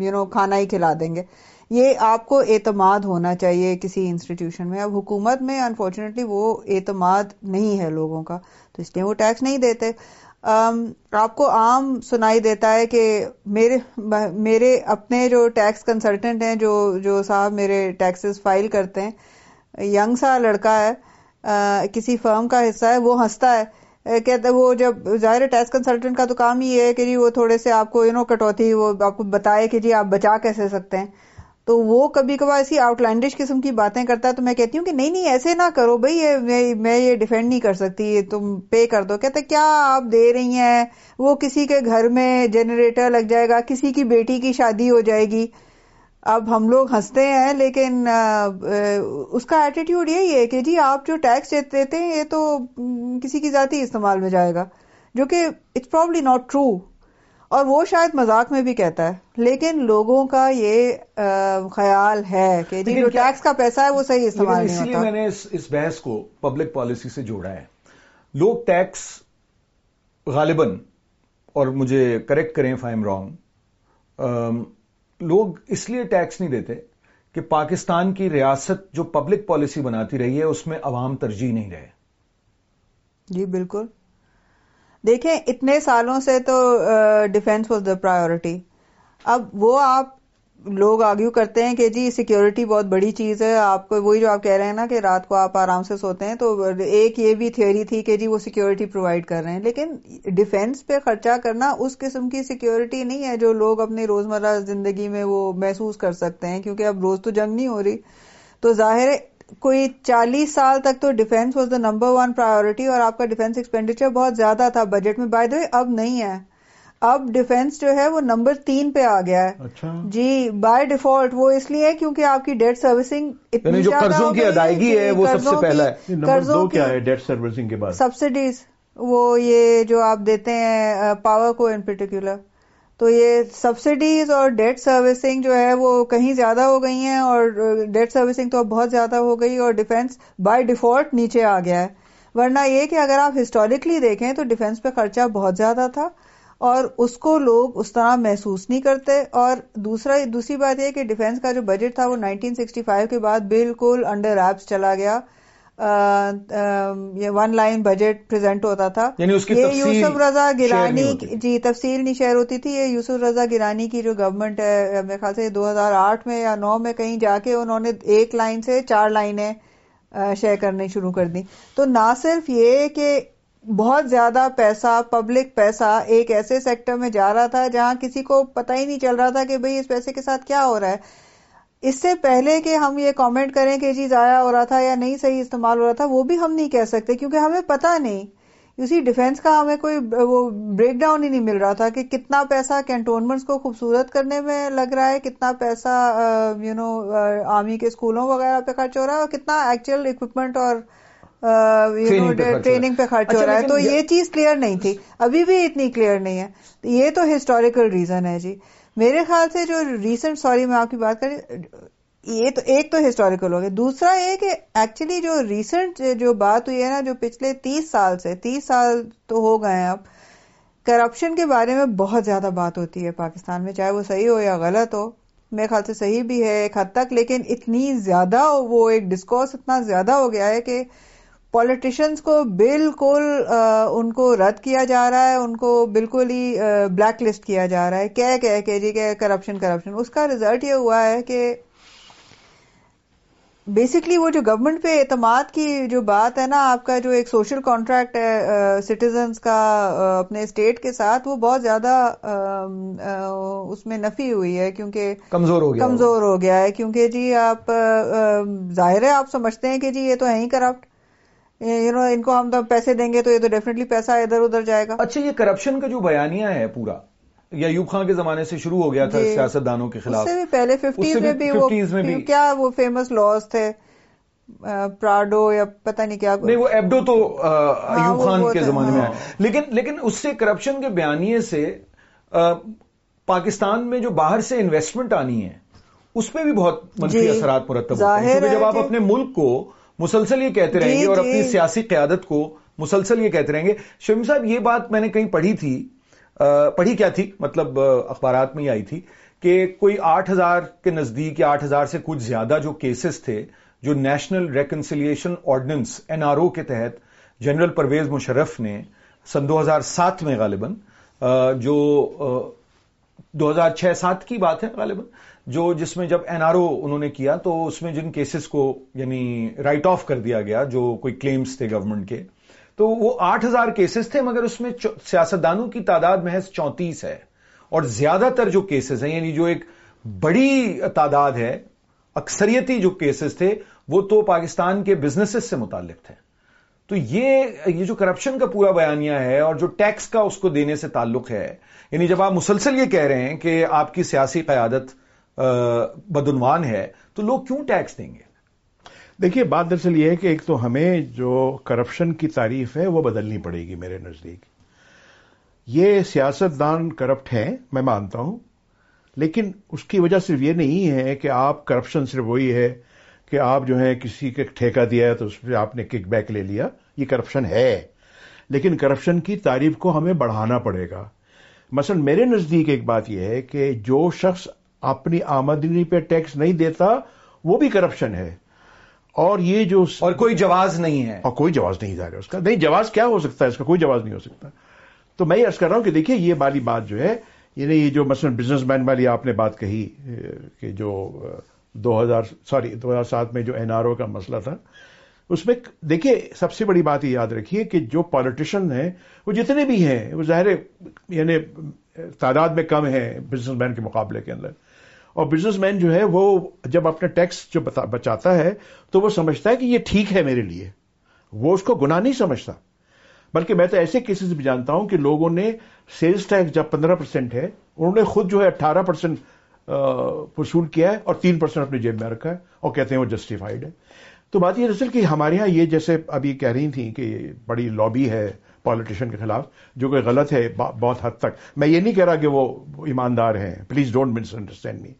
یو نو، کھانا ہی کھلا دیں گے۔ یہ آپ کو اعتماد ہونا چاہیے کسی انسٹیٹیوشن میں۔ اب حکومت میں انفارچونیٹلی وہ اعتماد نہیں ہے لوگوں کا، تو اس لیے وہ ٹیکس نہیں دیتے۔ آپ کو عام سنائی دیتا ہے کہ میرے میرے اپنے جو ٹیکس کنسلٹنٹ ہیں، جو جو صاحب میرے ٹیکسز فائل کرتے ہیں ینگ سا لڑکا ہے کسی فرم کا حصہ ہے، وہ ہنستا ہے کہتے وہ جب ظاہر ٹیکس کنسلٹنٹ کا تو کام ہی ہے کہ جی وہ تھوڑے سے آپ کو یو نو کٹوتی، وہ آپ کو بتائے کہ جی آپ بچا کیسے سکتے ہیں۔ تو وہ کبھی کبھار ایسی آؤٹ لائنڈش قسم کی باتیں کرتا ہے تو میں کہتی ہوں کہ نہیں نہیں، ایسے نہ کرو بھائی میں یہ ڈیفینڈ نہیں کر سکتی تم پے کر دو۔ کہتے کیا آپ دے رہی ہیں؟ وہ کسی کے گھر میں جنریٹر لگ جائے گا، کسی کی بیٹی کی شادی ہو جائے گی۔ اب ہم لوگ ہنستے ہیں، لیکن اس کا ایٹیٹیوڈ یہی ہے کہ جی آپ جو ٹیکس دیتے ہیں، یہ تو کسی کی ذاتی استعمال میں جائے گا۔ جو کہ اٹس پرابلی ناٹ ٹرو اور وہ شاید مذاق میں بھی کہتا ہے لیکن لوگوں کا یہ خیال ہے کہ جی جو ٹیکس کا پیسہ ہے وہ صحیح استعمال نہیں ہوتا اس لیے میں نے اس بحث کو پبلک پالیسی سے جوڑا ہے۔ لوگ ٹیکس غالباً اور مجھے کریکٹ کریں فائم رانگ لوگ اس لیے ٹیکس نہیں دیتے کہ پاکستان کی ریاست جو پبلک پالیسی بناتی رہی ہے اس میں عوام ترجیح نہیں رہے۔ جی بالکل۔ دیکھیں، اتنے سالوں سے تو ڈیفینس واز دا پرائیورٹی اب وہ آپ لوگ آرگیو کرتے ہیں کہ جی سیکیورٹی بہت بڑی چیز ہے۔ آپ کو وہی جو آپ کہہ رہے ہیں نا کہ رات کو آپ آرام سے سوتے ہیں، تو ایک یہ بھی تھیوری تھی کہ جی وہ سیکیورٹی پرووائڈ کر رہے ہیں۔ لیکن ڈیفینس پہ خرچہ کرنا اس قسم کی سیکیورٹی نہیں ہے جو لوگ اپنی روزمرہ زندگی میں وہ محسوس کر سکتے ہیں، کیونکہ اب روز تو جنگ نہیں ہو رہی۔ تو ظاہر کوئی چالیس سال تک تو defence was the number one priority اور آپ کا ڈیفینس ایکسپینڈیچر بہت زیادہ تھا بجٹ میں. بائی دے اب نہیں ہے. اب ڈیفینس جو ہے وہ نمبر تین پہ آ گیا ہے. اچھا. جی بائی ڈیفالٹ وہ اس لیے کیونکہ آپ کی ڈیٹ سروسنگ اتنی یعنی قرضوں کی ادائیگی ہے وہ سب سے پہلا ہے. قرضوں کیا ہے ڈیٹ سروسنگ کے بعد؟ سبسڈیز وہ یہ جو آپ دیتے ہیں پاور کو ان پرٹیکولر تو یہ سبسڈیز اور ڈیٹ سروسنگ جو ہے وہ کہیں زیادہ ہو گئی ہیں اور ڈیٹ سروسنگ تو اب بہت زیادہ ہو گئی اور ڈیفینس بائی ڈیفالٹ نیچے آ گیا ہے۔ ورنہ یہ کہ اگر آپ ہسٹوریکلی دیکھیں تو ڈیفینس پہ خرچہ بہت زیادہ تھا اور اس کو لوگ اس طرح محسوس نہیں کرتے۔ اور دوسرا، دوسری بات یہ کہ ڈیفینس کا جو بجٹ تھا وہ 1965 کے بعد بالکل انڈر ایپس چلا گیا۔ یہ ون لائن بجٹ پریزنٹ ہوتا تھا۔ یعنی یہ یوسف رضا گیلانی جی تفصیل نہیں شیئر ہوتی تھی۔ یہ یوسف رضا گیلانی کی جو گورنمنٹ ہے میرے خیال سے دو ہزار آٹھ میں یا نو میں کہیں جا کے انہوں نے ایک لائن سے چار لائنیں شیئر کرنی شروع کر دی۔ تو نہ صرف یہ کہ بہت زیادہ پیسہ پبلک پیسہ ایک ایسے سیکٹر میں جا رہا تھا جہاں کسی کو پتہ ہی نہیں چل رہا تھا کہ بھئی اس پیسے کے ساتھ کیا ہو رہا ہے۔ اس سے پہلے کہ ہم یہ کامنٹ کریں کہ جی ضائع ہو رہا تھا یا نہیں صحیح استعمال ہو رہا تھا وہ بھی ہم نہیں کہہ سکتے کیونکہ ہمیں پتا نہیں۔ اسی ڈیفینس کا ہمیں کوئی وہ بریک ڈاؤن ہی نہیں مل رہا تھا کہ کتنا پیسہ کینٹونمنٹس کو خوبصورت کرنے میں لگ رہا ہے کتنا پیسہ یو نو آرمی کے اسکولوں وغیرہ پہ خرچ ہو رہا ہے اور کتنا ایکچوئل اکوپمنٹ اور ٹریننگ پہ خرچ ہو اچھا، رہا ہے۔ تو یہ چیز کلیئر نہیں تھی۔ ابھی بھی اتنی کلیئر نہیں ہے۔ یہ تو ہسٹوریکل ریزن ہے جی۔ میرے خیال سے جو ریسنٹ سوری میں آپ کی بات کریں، یہ تو ایک تو ہسٹوریکل ہو گیا دوسرا یہ کہ ایکچولی جو ریسنٹ جو بات ہوئی ہے نا، جو پچھلے تیس سال سے، تیس سال تو ہو گئے ہیں اب کرپشن کے بارے میں بہت زیادہ بات ہوتی ہے پاکستان میں، چاہے وہ صحیح ہو یا غلط ہو۔ میرے خیال سے صحیح بھی ہے ایک حد تک، لیکن اتنی زیادہ وہ ایک ڈسکورس اتنا زیادہ ہو گیا ہے کہ پالیٹیشینس کو بالکل ان کو رد کیا جا رہا ہے ان کو بالکل ہی بلیک لسٹ کیا جا رہا ہے۔ کہہ کہہ کہ جی کہ کرپشن کرپشن اس کا ریزلٹ یہ ہوا ہے کہ بیسکلی وہ جو گورنمنٹ پہ اعتماد کی جو بات ہے نا آپ کا جو ایک سوشل کانٹریکٹ ہے سٹیزنز کا اپنے اسٹیٹ کے ساتھ وہ بہت زیادہ اس میں نفی ہوئی ہے۔ کیونکہ کمزور ہو گیا کمزور ہو گیا ہے۔ کیونکہ جی آپ ظاہر ہے آپ سمجھتے ہیں کہ جی یہ تو ہے ہی کرپٹ یو نو ان کو ہم تو پیسے دیں گے تو یہ تو ڈیفینیٹلی پیسہ ادھر ادھر جائے گا۔ اچھا یہ کرپشن کا جو بیانیہ ہے پورا یا یوب خان کے زمانے سے شروع ہو گیا تھا جی۔ سیاست دانوں کے خلاف۔ اس سے بھی پہلے ففٹیز میں بھی وہ کیا وہ فیمس لاس تھے؟ پراڈو یا پتہ نہیں کیا۔ نہیں وہ ایبڈو تو ایوب وہ- خان کے زمانے میں۔ ہاں۔ آیا لیکن لیکن اس سے کرپشن کے بیانیے سے پاکستان میں جو باہر سے انویسٹمنٹ آنی ہے اس پہ بھی بہت منفی جی، اثرات مرتب ہوتے ہیں۔ ہے جب آپ اپنے ملک کو مسلسل یہ کہتے رہیں جی، گے اور جی۔ اپنی سیاسی قیادت کو مسلسل یہ کہتے رہیں گے شمیم صاحب یہ بات میں نے کہیں پڑھی تھی پڑھی کیا تھی مطلب اخبارات میں ہی آئی تھی کہ کوئی آٹھ ہزار کے نزدیک یا آٹھ ہزار سے کچھ زیادہ جو کیسز تھے جو national reconciliation ordinance N R O کے تحت جنرل پرویز مشرف نے سن دو ہزار سات میں غالباً جو دو ہزار چھ سات کی بات ہے غالباً جو جس میں جب این آر او انہوں نے کیا تو اس میں جن کیسز کو یعنی رائٹ آف کر دیا گیا جو کوئی کلیمز تھے گورنمنٹ کے تو وہ آٹھ ہزار کیسز تھے مگر اس میں سیاستدانوں کی تعداد محض چونتیس ہے اور زیادہ تر جو کیسز ہیں یعنی جو ایک بڑی تعداد ہے اکثریتی جو کیسز تھے وہ تو پاکستان کے بزنسز سے متعلق تھے۔ تو یہ یہ جو کرپشن کا پورا بیانیہ ہے اور جو ٹیکس کا اس کو دینے سے تعلق ہے یعنی جب آپ مسلسل یہ کہہ رہے ہیں کہ آپ کی سیاسی قیادت آ، بدعنوان ہے، تو لوگ کیوں ٹیکس دیں گے؟ دیکھیے، بات دراصل یہ ہے کہ ایک تو ہمیں جو کرپشن کی تعریف ہے، وہ بدلنی پڑے گی میرے نزدیک۔ یہ سیاست دان کرپٹ ہیں، میں مانتا ہوں، لیکن اس کی وجہ صرف یہ نہیں ہے کہ آپ کرپشن صرف وہی ہے کہ آپ جو ہے کسی کے ٹھیکہ دیا ہے تو اس پہ آپ نے کک بیک لے لیا۔ یہ کرپشن ہے، لیکن کرپشن کی تعریف کو ہمیں بڑھانا پڑے گا۔ مثلا میرے نزدیک ایک بات یہ ہے کہ جو شخص اپنی آمدنی پہ ٹیکس نہیں دیتا وہ بھی کرپشن ہے۔ اور یہ جو اور کوئی جواز نہیں ہے۔ اور کوئی جواز نہیں ظاہر ہے اس کا۔ نہیں جواز کیا ہو سکتا ہے؟ اس کا کوئی جواز نہیں ہو سکتا۔ تو میں یہ عرض کر رہا ہوں کہ دیکھیے یہ والی بات جو ہے یعنی یہ جو مثلا بزنس مین والی آپ نے بات کہی کہ جو دو ہزار سوری دو ہزار سات میں جو این آر او کا مسئلہ تھا اس میں دیکھیے سب سے بڑی بات یہ یاد رکھیے کہ جو پالیٹیشین ہیں وہ جتنے بھی ہیں وہ ظاہر ہے، یعنی تعداد میں کم ہیں بزنس مین کے مقابلے کے اندر۔ اور بزنس مین جو ہے وہ جب اپنا ٹیکس جو بچاتا ہے تو وہ سمجھتا ہے کہ یہ ٹھیک ہے میرے لیے۔ وہ اس کو گناہ نہیں سمجھتا۔ بلکہ میں تو ایسے کیسز بھی جانتا ہوں کہ لوگوں نے سیلز ٹیکس جب پندرہ پرسینٹ ہے، انہوں نے خود جو ہے اٹھارہ پرسینٹ وصول کیا ہے اور تین پرسینٹ اپنی جیب میں رکھا ہے اور کہتے ہیں وہ جسٹیفائڈ ہے۔ تو بات یہ دراصل کہ ہمارے ہاں یہ جیسے ابھی کہہ رہی تھیں کہ بڑی لابی ہے پالیٹیشین کے خلاف، جو کہ غلط ہے بہت حد تک۔ میں یہ نہیں کہہ رہا کہ وہ ایماندار ہیں۔ Please don't misunderstand me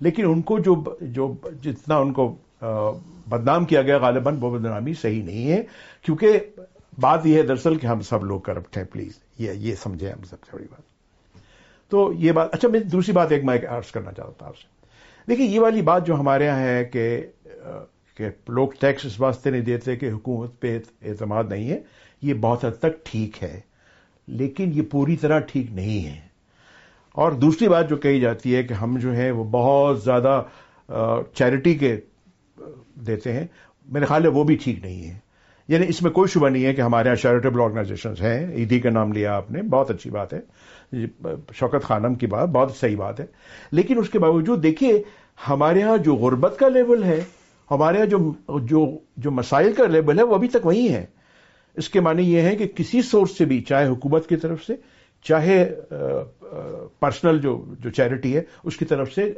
لیکن ان کو جو جو جتنا ان کو بدنام کیا گیا غالباً، وہ بدنامی صحیح نہیں ہے۔ کیونکہ بات یہ ہے دراصل کہ ہم سب لوگ کرپٹ ہیں پلیز یہ یہ سمجھیں ہم سب سے بڑی بات۔ تو یہ بات اچھا میں دوسری بات ایک میں عرض کرنا چاہتا تھا آپ سے۔ دیکھیے، یہ والی بات جو ہمارے یہاں ہے کہ کہ لوگ ٹیکس اس واسطے نہیں دیتے، کہ حکومت پہ اعتماد نہیں ہے۔ یہ بہت حد تک ٹھیک ہے، لیکن یہ پوری طرح ٹھیک نہیں ہے۔ اور دوسری بات جو کہی جاتی ہے کہ ہم جو ہے وہ بہت زیادہ چیریٹی کے دیتے ہیں۔ میرے خیال ہے وہ بھی ٹھیک نہیں ہے۔ یعنی اس میں کوئی شبہ نہیں ہے کہ ہمارے یہاں چیریٹیبل آرگنائزیشنز ہیں۔ ایدی کا نام لیا آپ نے، بہت اچھی بات ہے۔ شوکت خانم کی بات، بہت صحیح بات ہے۔ لیکن اس کے باوجود دیکھیے، ہمارے ہاں جو غربت کا لیول ہے، ہمارے ہاں جو جو جو مسائل کا لیول ہے، وہ ابھی تک وہی ہے۔ اس کے معنی یہ ہے کہ کسی سورس سے بھی، چاہے حکومت کی طرف سے، چاہے پرسنل جو جو چیریٹی ہے، اس کی طرف سے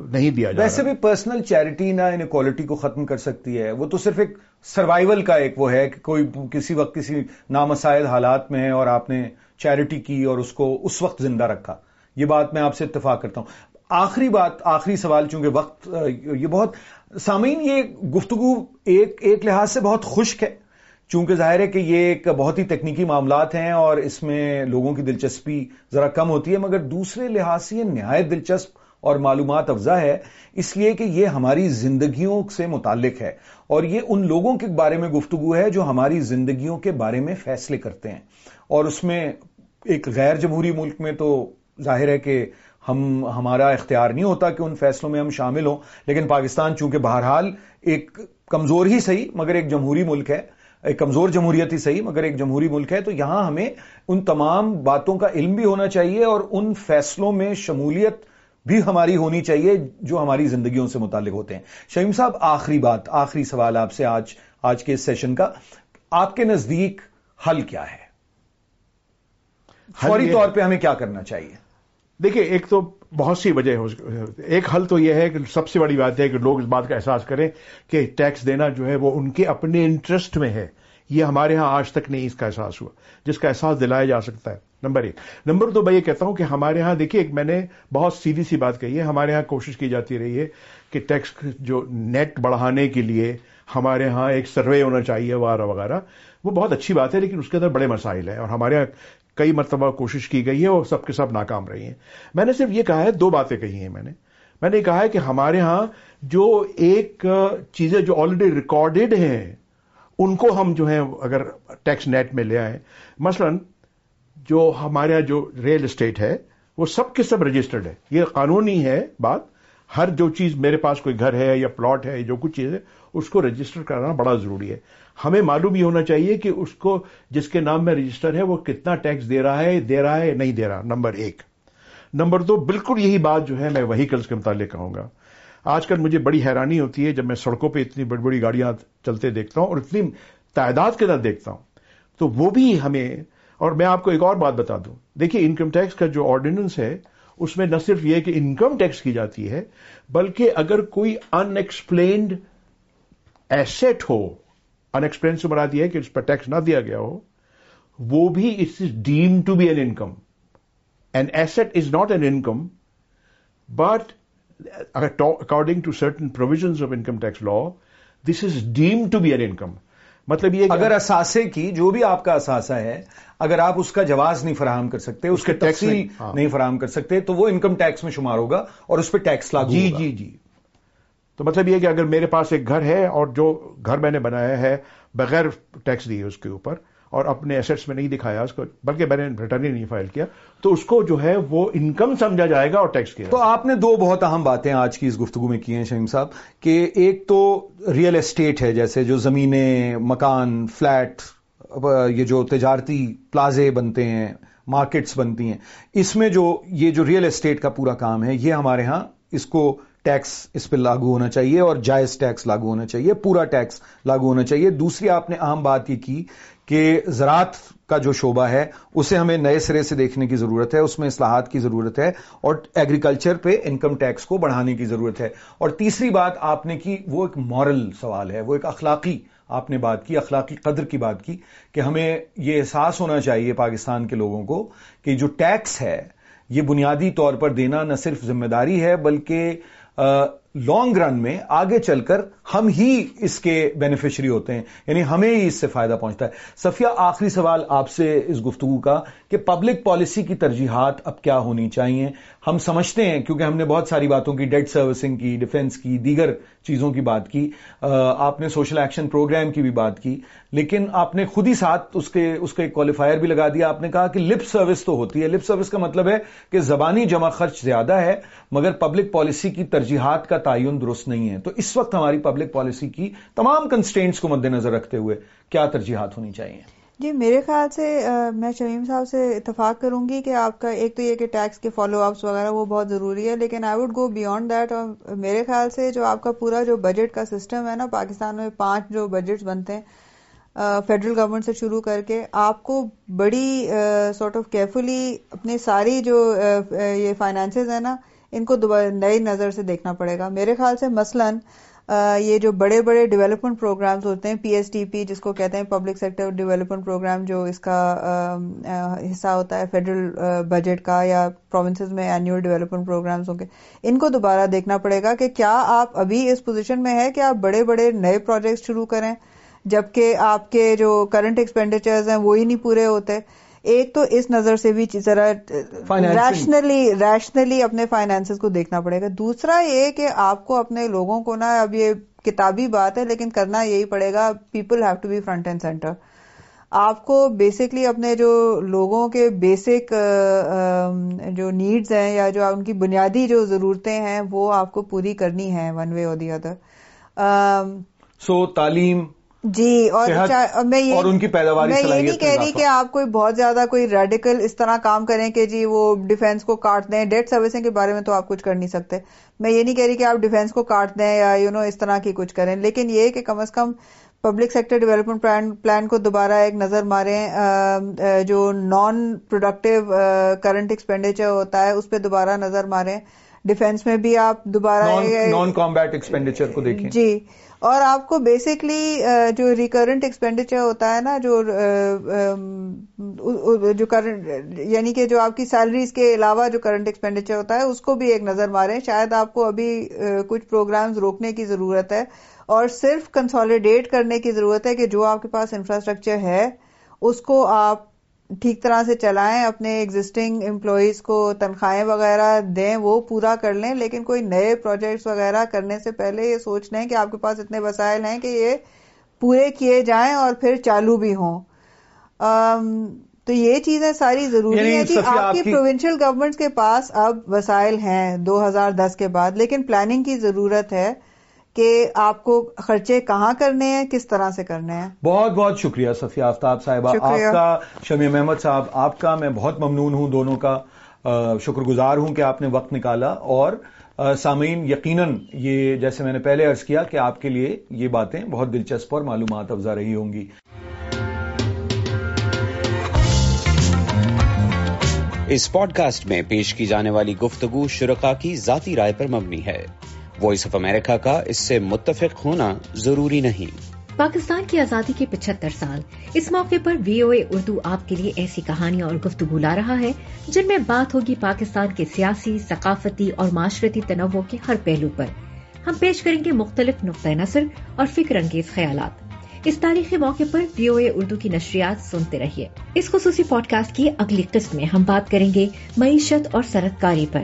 نہیں دیا جا ویسے بھی پرسنل چیریٹی نہ انکوالٹی کو ختم کر سکتی ہے۔ وہ تو صرف ایک سروائیول کا ایک وہ ہے کہ کوئی کسی وقت کسی نامسائل حالات میں ہے اور آپ نے چیریٹی کی اور اس کو اس وقت زندہ رکھا۔ یہ بات میں آپ سے اتفاق کرتا ہوں۔ آخری بات، آخری سوال، چونکہ وقت یہ بہت سامعین، یہ گفتگو ایک ایک لحاظ سے بہت خشک ہے۔ چونکہ ظاہر ہے کہ یہ ایک بہت ہی تکنیکی معاملات ہیں اور اس میں لوگوں کی دلچسپی ذرا کم ہوتی ہے، مگر دوسرے لحاظ سے یہ نہایت دلچسپ اور معلومات افزا ہے۔ اس لیے کہ یہ ہماری زندگیوں سے متعلق ہے اور یہ ان لوگوں کے بارے میں گفتگو ہے جو ہماری زندگیوں کے بارے میں فیصلے کرتے ہیں۔ اور اس میں ایک غیر جمہوری ملک میں تو ظاہر ہے کہ ہم، ہمارا اختیار نہیں ہوتا کہ ان فیصلوں میں ہم شامل ہوں، لیکن پاکستان چونکہ بہرحال ایک کمزور ہی صحیح، مگر ایک جمہوری ملک ہے۔ ایک کمزور جمہوریت ہی صحیح مگر ایک جمہوری ملک ہے تو یہاں ہمیں ان تمام باتوں کا علم بھی ہونا چاہیے اور ان فیصلوں میں شمولیت بھی ہماری ہونی چاہیے جو ہماری زندگیوں سے متعلق ہوتے ہیں۔ شہیم صاحب آخری بات آخری سوال آپ سے آج آج کے اس سیشن کا۔ آپ کے نزدیک حل کیا ہے؟ فوری طور پہ ہمیں کیا کرنا چاہیے؟ دیکھیے ایک تو بہت سی وجہ ایک حل تو یہ ہے کہ سب سے بڑی بات ہے کہ لوگ اس بات کا احساس کریں کہ ٹیکس دینا جو ہے وہ ان کے اپنے انٹرسٹ میں ہے۔ یہ ہمارے ہاں آج تک نہیں اس کا احساس ہوا، جس کا احساس دلایا جا سکتا ہے۔ نمبر ایک۔ نمبر دو میں یہ کہتا ہوں کہ ہمارے ہاں دیکھیے میں نے بہت سیدھی سی بات کہی ہے، ہمارے ہاں کوشش کی جاتی رہی ہے کہ ٹیکس جو نیٹ بڑھانے کے لیے ہمارے ہاں ایک سروے ہونا چاہیے، وغیرہ وغیرہ۔ وہ بہت اچھی بات ہے، لیکن اس کے اندر بڑے مسائل ہیں۔ اور ہمارے یہاں کئی مرتبہ کوشش کی گئی ہے اور سب کے سب ناکام رہی ہیں۔ میں نے صرف یہ کہا ہے، دو باتیں کہی ہیں میں نے۔ میں نے کہا ہے کہ ہمارے ہاں جو ایک چیزیں جو آلریڈی ریکارڈیڈ ہیں، ان کو ہم جو ہیں، اگر ٹیکس نیٹ میں لے آئیں، مثلا جو ہمارے یہاں جو ریئل اسٹیٹ ہے، وہ سب کے سب رجسٹرڈ ہے۔ یہ قانونی ہے بات۔ ہر جو چیز میرے پاس کوئی گھر ہے یا پلاٹ ہے، جو کچھ چیز ہے، اس کو رجسٹر کرانا بڑا ضروری ہے۔ ہمیں معلوم یہ ہونا چاہیے کہ اس کو جس کے نام میں رجسٹر ہے وہ کتنا ٹیکس دے رہا ہے، دے رہا ہے، نہیں دے رہا، نمبر ایک۔ نمبر دو، بالکل یہی بات جو ہے میں وہیکلس کے متعلق کہوں گا۔ آج کل مجھے بڑی حیرانی ہوتی ہے جب میں سڑکوں پہ اتنی بڑی بڑی گاڑیاں چلتے دیکھتا ہوں اور اتنی تعداد کے ساتھ دیکھتا ہوں۔ تو وہ بھی ہمیں، اور میں آپ کو ایک اور بات بتا دوں۔ دیکھیے انکم ٹیکس کا جو آرڈیننس ہے، اس میں نہ صرف یہ کہ انکم ٹیکس کی جاتی ہے، بلکہ اگر کوئی ان ایکسپلینڈ ایسٹ ہو ان سے مراد یہ ہے کہ اس پر ٹیکس نہ دیا گیا ہو وہ بھی it is deemed to be an income an asset is not an income but according to certain provisions of income tax law this is deemed to be an income مطلب یہ اگر اثاثے کی جو بھی آپ کا اثاثہ ہے اگر آپ اس کا جواز نہیں فراہم کر سکتے اس کے ٹیکس ہاں۔ نہیں فراہم کر سکتے تو وہ انکم ٹیکس میں شمار ہوگا اور اس پہ ٹیکس لاگو جی جی جی۔ تو مطلب یہ کہ اگر میرے پاس ایک گھر ہے اور جو گھر میں نے بنایا ہے بغیر ٹیکس دیے اس کے اوپر اور اپنے ایسٹس میں نہیں دکھایا اس کو بلکہ میں نے ریٹرن ہی نہیں فائل کیا تو اس کو جو ہے وہ انکم سمجھا جائے گا اور ٹیکس کیا تو آپ نے دو بہت اہم باتیں آج کی اس گفتگو میں کی ہیں شہیم صاحب کہ ایک تو ریئل اسٹیٹ ہے جیسے جو زمینیں مکان فلیٹ یہ جو تجارتی پلازے بنتے ہیں مارکیٹس بنتی ہیں اس میں جو یہ جو ریئل اسٹیٹ کا پورا کام ہے یہ ہمارے ہاں اس کو ٹیکس اس پہ لاگو ہونا چاہیے اور جائز ٹیکس لاگو ہونا چاہیے، پورا ٹیکس لاگو ہونا چاہیے۔ دوسری آپ نے اہم بات یہ کی کہ زراعت کا جو شعبہ ہے، اسے ہمیں نئے سرے سے دیکھنے کی ضرورت ہے، اس میں اصلاحات کی ضرورت ہے اور ایگریکلچر پہ انکم ٹیکس کو بڑھانے کی ضرورت ہے۔ اور تیسری بات آپ نے کی، وہ ایک مورل سوال ہے، وہ ایک اخلاقی آپ نے بات کی، اخلاقی قدر کی بات کی کہ ہمیں یہ احساس ہونا چاہیے پاکستان کے لوگوں کو کہ جو ٹیکس ہے، یہ بنیادی طور پر دینا نہ صرف ذمہ داری ہے بلکہ لانگ رن میں آگے چل کر ہم ہی اس کے بینیفیشری ہوتے ہیں یعنی ہمیں ہی اس سے فائدہ پہنچتا ہے۔ صفیہ آخری سوال آپ سے اس گفتگو کا۔ کہ پبلک پالیسی کی ترجیحات اب کیا ہونی چاہیے؟ ہم سمجھتے ہیں، کیونکہ ہم نے بہت ساری باتوں کی ڈیٹ سروسنگ کی ڈیفنس کی، دیگر چیزوں کی بات کی۔ آپ نے سوشل ایکشن پروگرام کی بھی بات کی۔ لیکن آپ نے خود ہی ساتھ اس کے، اس کا ایک کوالیفائر بھی لگا دیا۔ آپ نے کہا کہ لپ سروس تو ہوتی ہے۔ لپ سروس کا مطلب ہے کہ زبانی جمع خرچ زیادہ ہے، مگر پبلک پالیسی کی ترجیحات کا تعین درست نہیں ہے۔ تو اس وقت ہماری پبلک پالیسی کی تمام کنسٹینٹس کو مد نظر رکھتے ہوئے کیا ترجیحات ہونی چاہیے؟ جی میرے خیال سے میں شمیم صاحب سے اتفاق کروں گی کہ آپ کا، ایک تو یہ کہ ٹیکس کے فالو اپس وغیرہ وہ بہت ضروری ہے، لیکن I would go beyond that اور میرے خیال سے جو آپ کا پورا جو بجٹ کا سسٹم ہے نا، پاکستان میں پانچ جو بجٹس بنتے ہیں فیڈرل گورنمنٹ سے شروع کر کے آپ کو بڑی سارٹ آف کیئرفلی اپنی ساری جو یہ فائنانسز ہیں نا، ان کو نئی نظر سے دیکھنا پڑے گا۔ میرے خیال سے مثلاً یہ جو بڑے بڑے ڈیولپمنٹ پروگرامز ہوتے ہیں پی ایس ٹی پی جس کو کہتے ہیں پبلک سیکٹر ڈیولپمنٹ پروگرام جو اس کا حصہ ہوتا ہے فیڈرل بجٹ کا یا پروونسز میں اینوئل ڈیولپمنٹ پروگرامز ہوں گے۔ ان کو دوبارہ دیکھنا پڑے گا کہ کیا آپ ابھی اس پوزیشن میں ہے کہ آپ بڑے بڑے نئے پروجیکٹ شروع کریں، جبکہ آپ کے جو کرنٹ ایکسپینڈیچرز ہیں وہی نہیں پورے ہوتے۔ ایک تو اس نظر سے بھی ذرا ریشنلی ریشنلی اپنے فائنینس کو دیکھنا پڑے گا۔ دوسرا یہ کہ آپ کو اپنے لوگوں کو نا اب یہ کتابی بات ہے لیکن کرنا یہی پڑے گا people have to be front and centre آپ کو بیسکلی اپنے جو لوگوں کے بیسک جو نیڈز ہیں یا جو ان کی بنیادی جو ضرورتیں ہیں وہ آپ کو پوری کرنی ہے ون وے اور دی ادر سو تعلیم جی اور میں یہ ان کی پیداواری میں یہ نہیں کہہ رہی کہ آپ کوئی بہت زیادہ کوئی ریڈیکل اس طرح کام کریں کہ جی وہ ڈیفینس کو کاٹ دیں۔ ڈیٹ سروسنگ کے بارے میں تو آپ کچھ کر نہیں سکتے۔ میں یہ نہیں کہہ رہی کہ آپ ڈیفینس کو کاٹ دیں یا یو نو اس طرح کی کچھ کریں۔ لیکن یہ کہ کم از کم پبلک سیکٹر ڈیولپمنٹ پلان کو دوبارہ ایک نظر ماریں۔ جو نان پروڈکٹیو کرنٹ ایکسپینڈیچر ہوتا ہے اس پہ دوبارہ نظر ماریں۔ ڈیفینس میں بھی آپ دوبارہ نان کامبیٹ ایکسپینڈیچر کو دیکھیں۔ جی۔ اور آپ کو بیسکلی جو ریکرنٹ ایکسپینڈیچر ہوتا ہے نا، جو جو کرنٹ یعنی کہ جو آپ کی سیلریز کے علاوہ جو کرنٹ ایکسپینڈیچر ہوتا ہے، اس کو بھی ایک نظر ماریں۔ شاید آپ کو ابھی کچھ پروگرامز روکنے کی ضرورت ہے، اور صرف کنسالیڈیٹ کرنے کی ضرورت ہے کہ جو آپ کے پاس انفراسٹرکچر ہے، اس کو آپ ٹھیک طرح سے چلائیں اپنے ایگزٹنگ امپلائیز کو تنخواہیں وغیرہ دیں وہ پورا کر لیں لیکن کوئی نئے پروجیکٹس وغیرہ کرنے سے پہلے یہ سوچ لیں کہ آپ کے پاس اتنے وسائل ہیں کہ یہ پورے کیے جائیں اور پھر چالو بھی ہوں۔ تو یہ چیزیں ساری ضروری یعنی ہیں کہ آپ کی پروونشل گورنمنٹ کے پاس اب وسائل ہیں دو ہزار دس کے بعد لیکن پلاننگ کی ضرورت ہے۔ کہ آپ کو خرچے کہاں کرنے ہیں کس طرح سے کرنے ہیں؟ بہت بہت شکریہ صفیہ آفتاب صاحبہ آپ کا شمی محمد صاحب آپ کا میں بہت ممنون ہوں دونوں کا۔ شکر گزار ہوں کہ آپ نے وقت نکالا اور سامعین یقیناً یہ جیسے میں نے پہلے عرض کیا کہ آپ کے لیے یہ باتیں بہت دلچسپ اور معلومات افزا رہی ہوں گی۔ اس پوڈ کاسٹ میں پیش کی جانے والی گفتگو شرکا کی ذاتی رائے پر مبنی ہے۔ وائس آف امریکہ کا اس سے متفق ہونا ضروری نہیں۔ پاکستان کی آزادی کے پچہتر سال۔ اس موقع پر وی او اے اردو آپ کے لیے ایسی کہانیاں اور گفتگو لا رہا ہے، جن میں بات ہوگی پاکستان کے سیاسی، ثقافتی اور معاشرتی تنوع کے ہر پہلو پر۔ ہم پیش کریں گے مختلف نقطۂ نظر اور فکر انگیز خیالات۔ اس تاریخی موقع پر وی او اے اردو کی نشریات سنتے رہیے۔ اس خصوصی پوڈ کاسٹ کی اگلی قسط میں ہم بات کریں گے معیشت اور صنعت کاری پر۔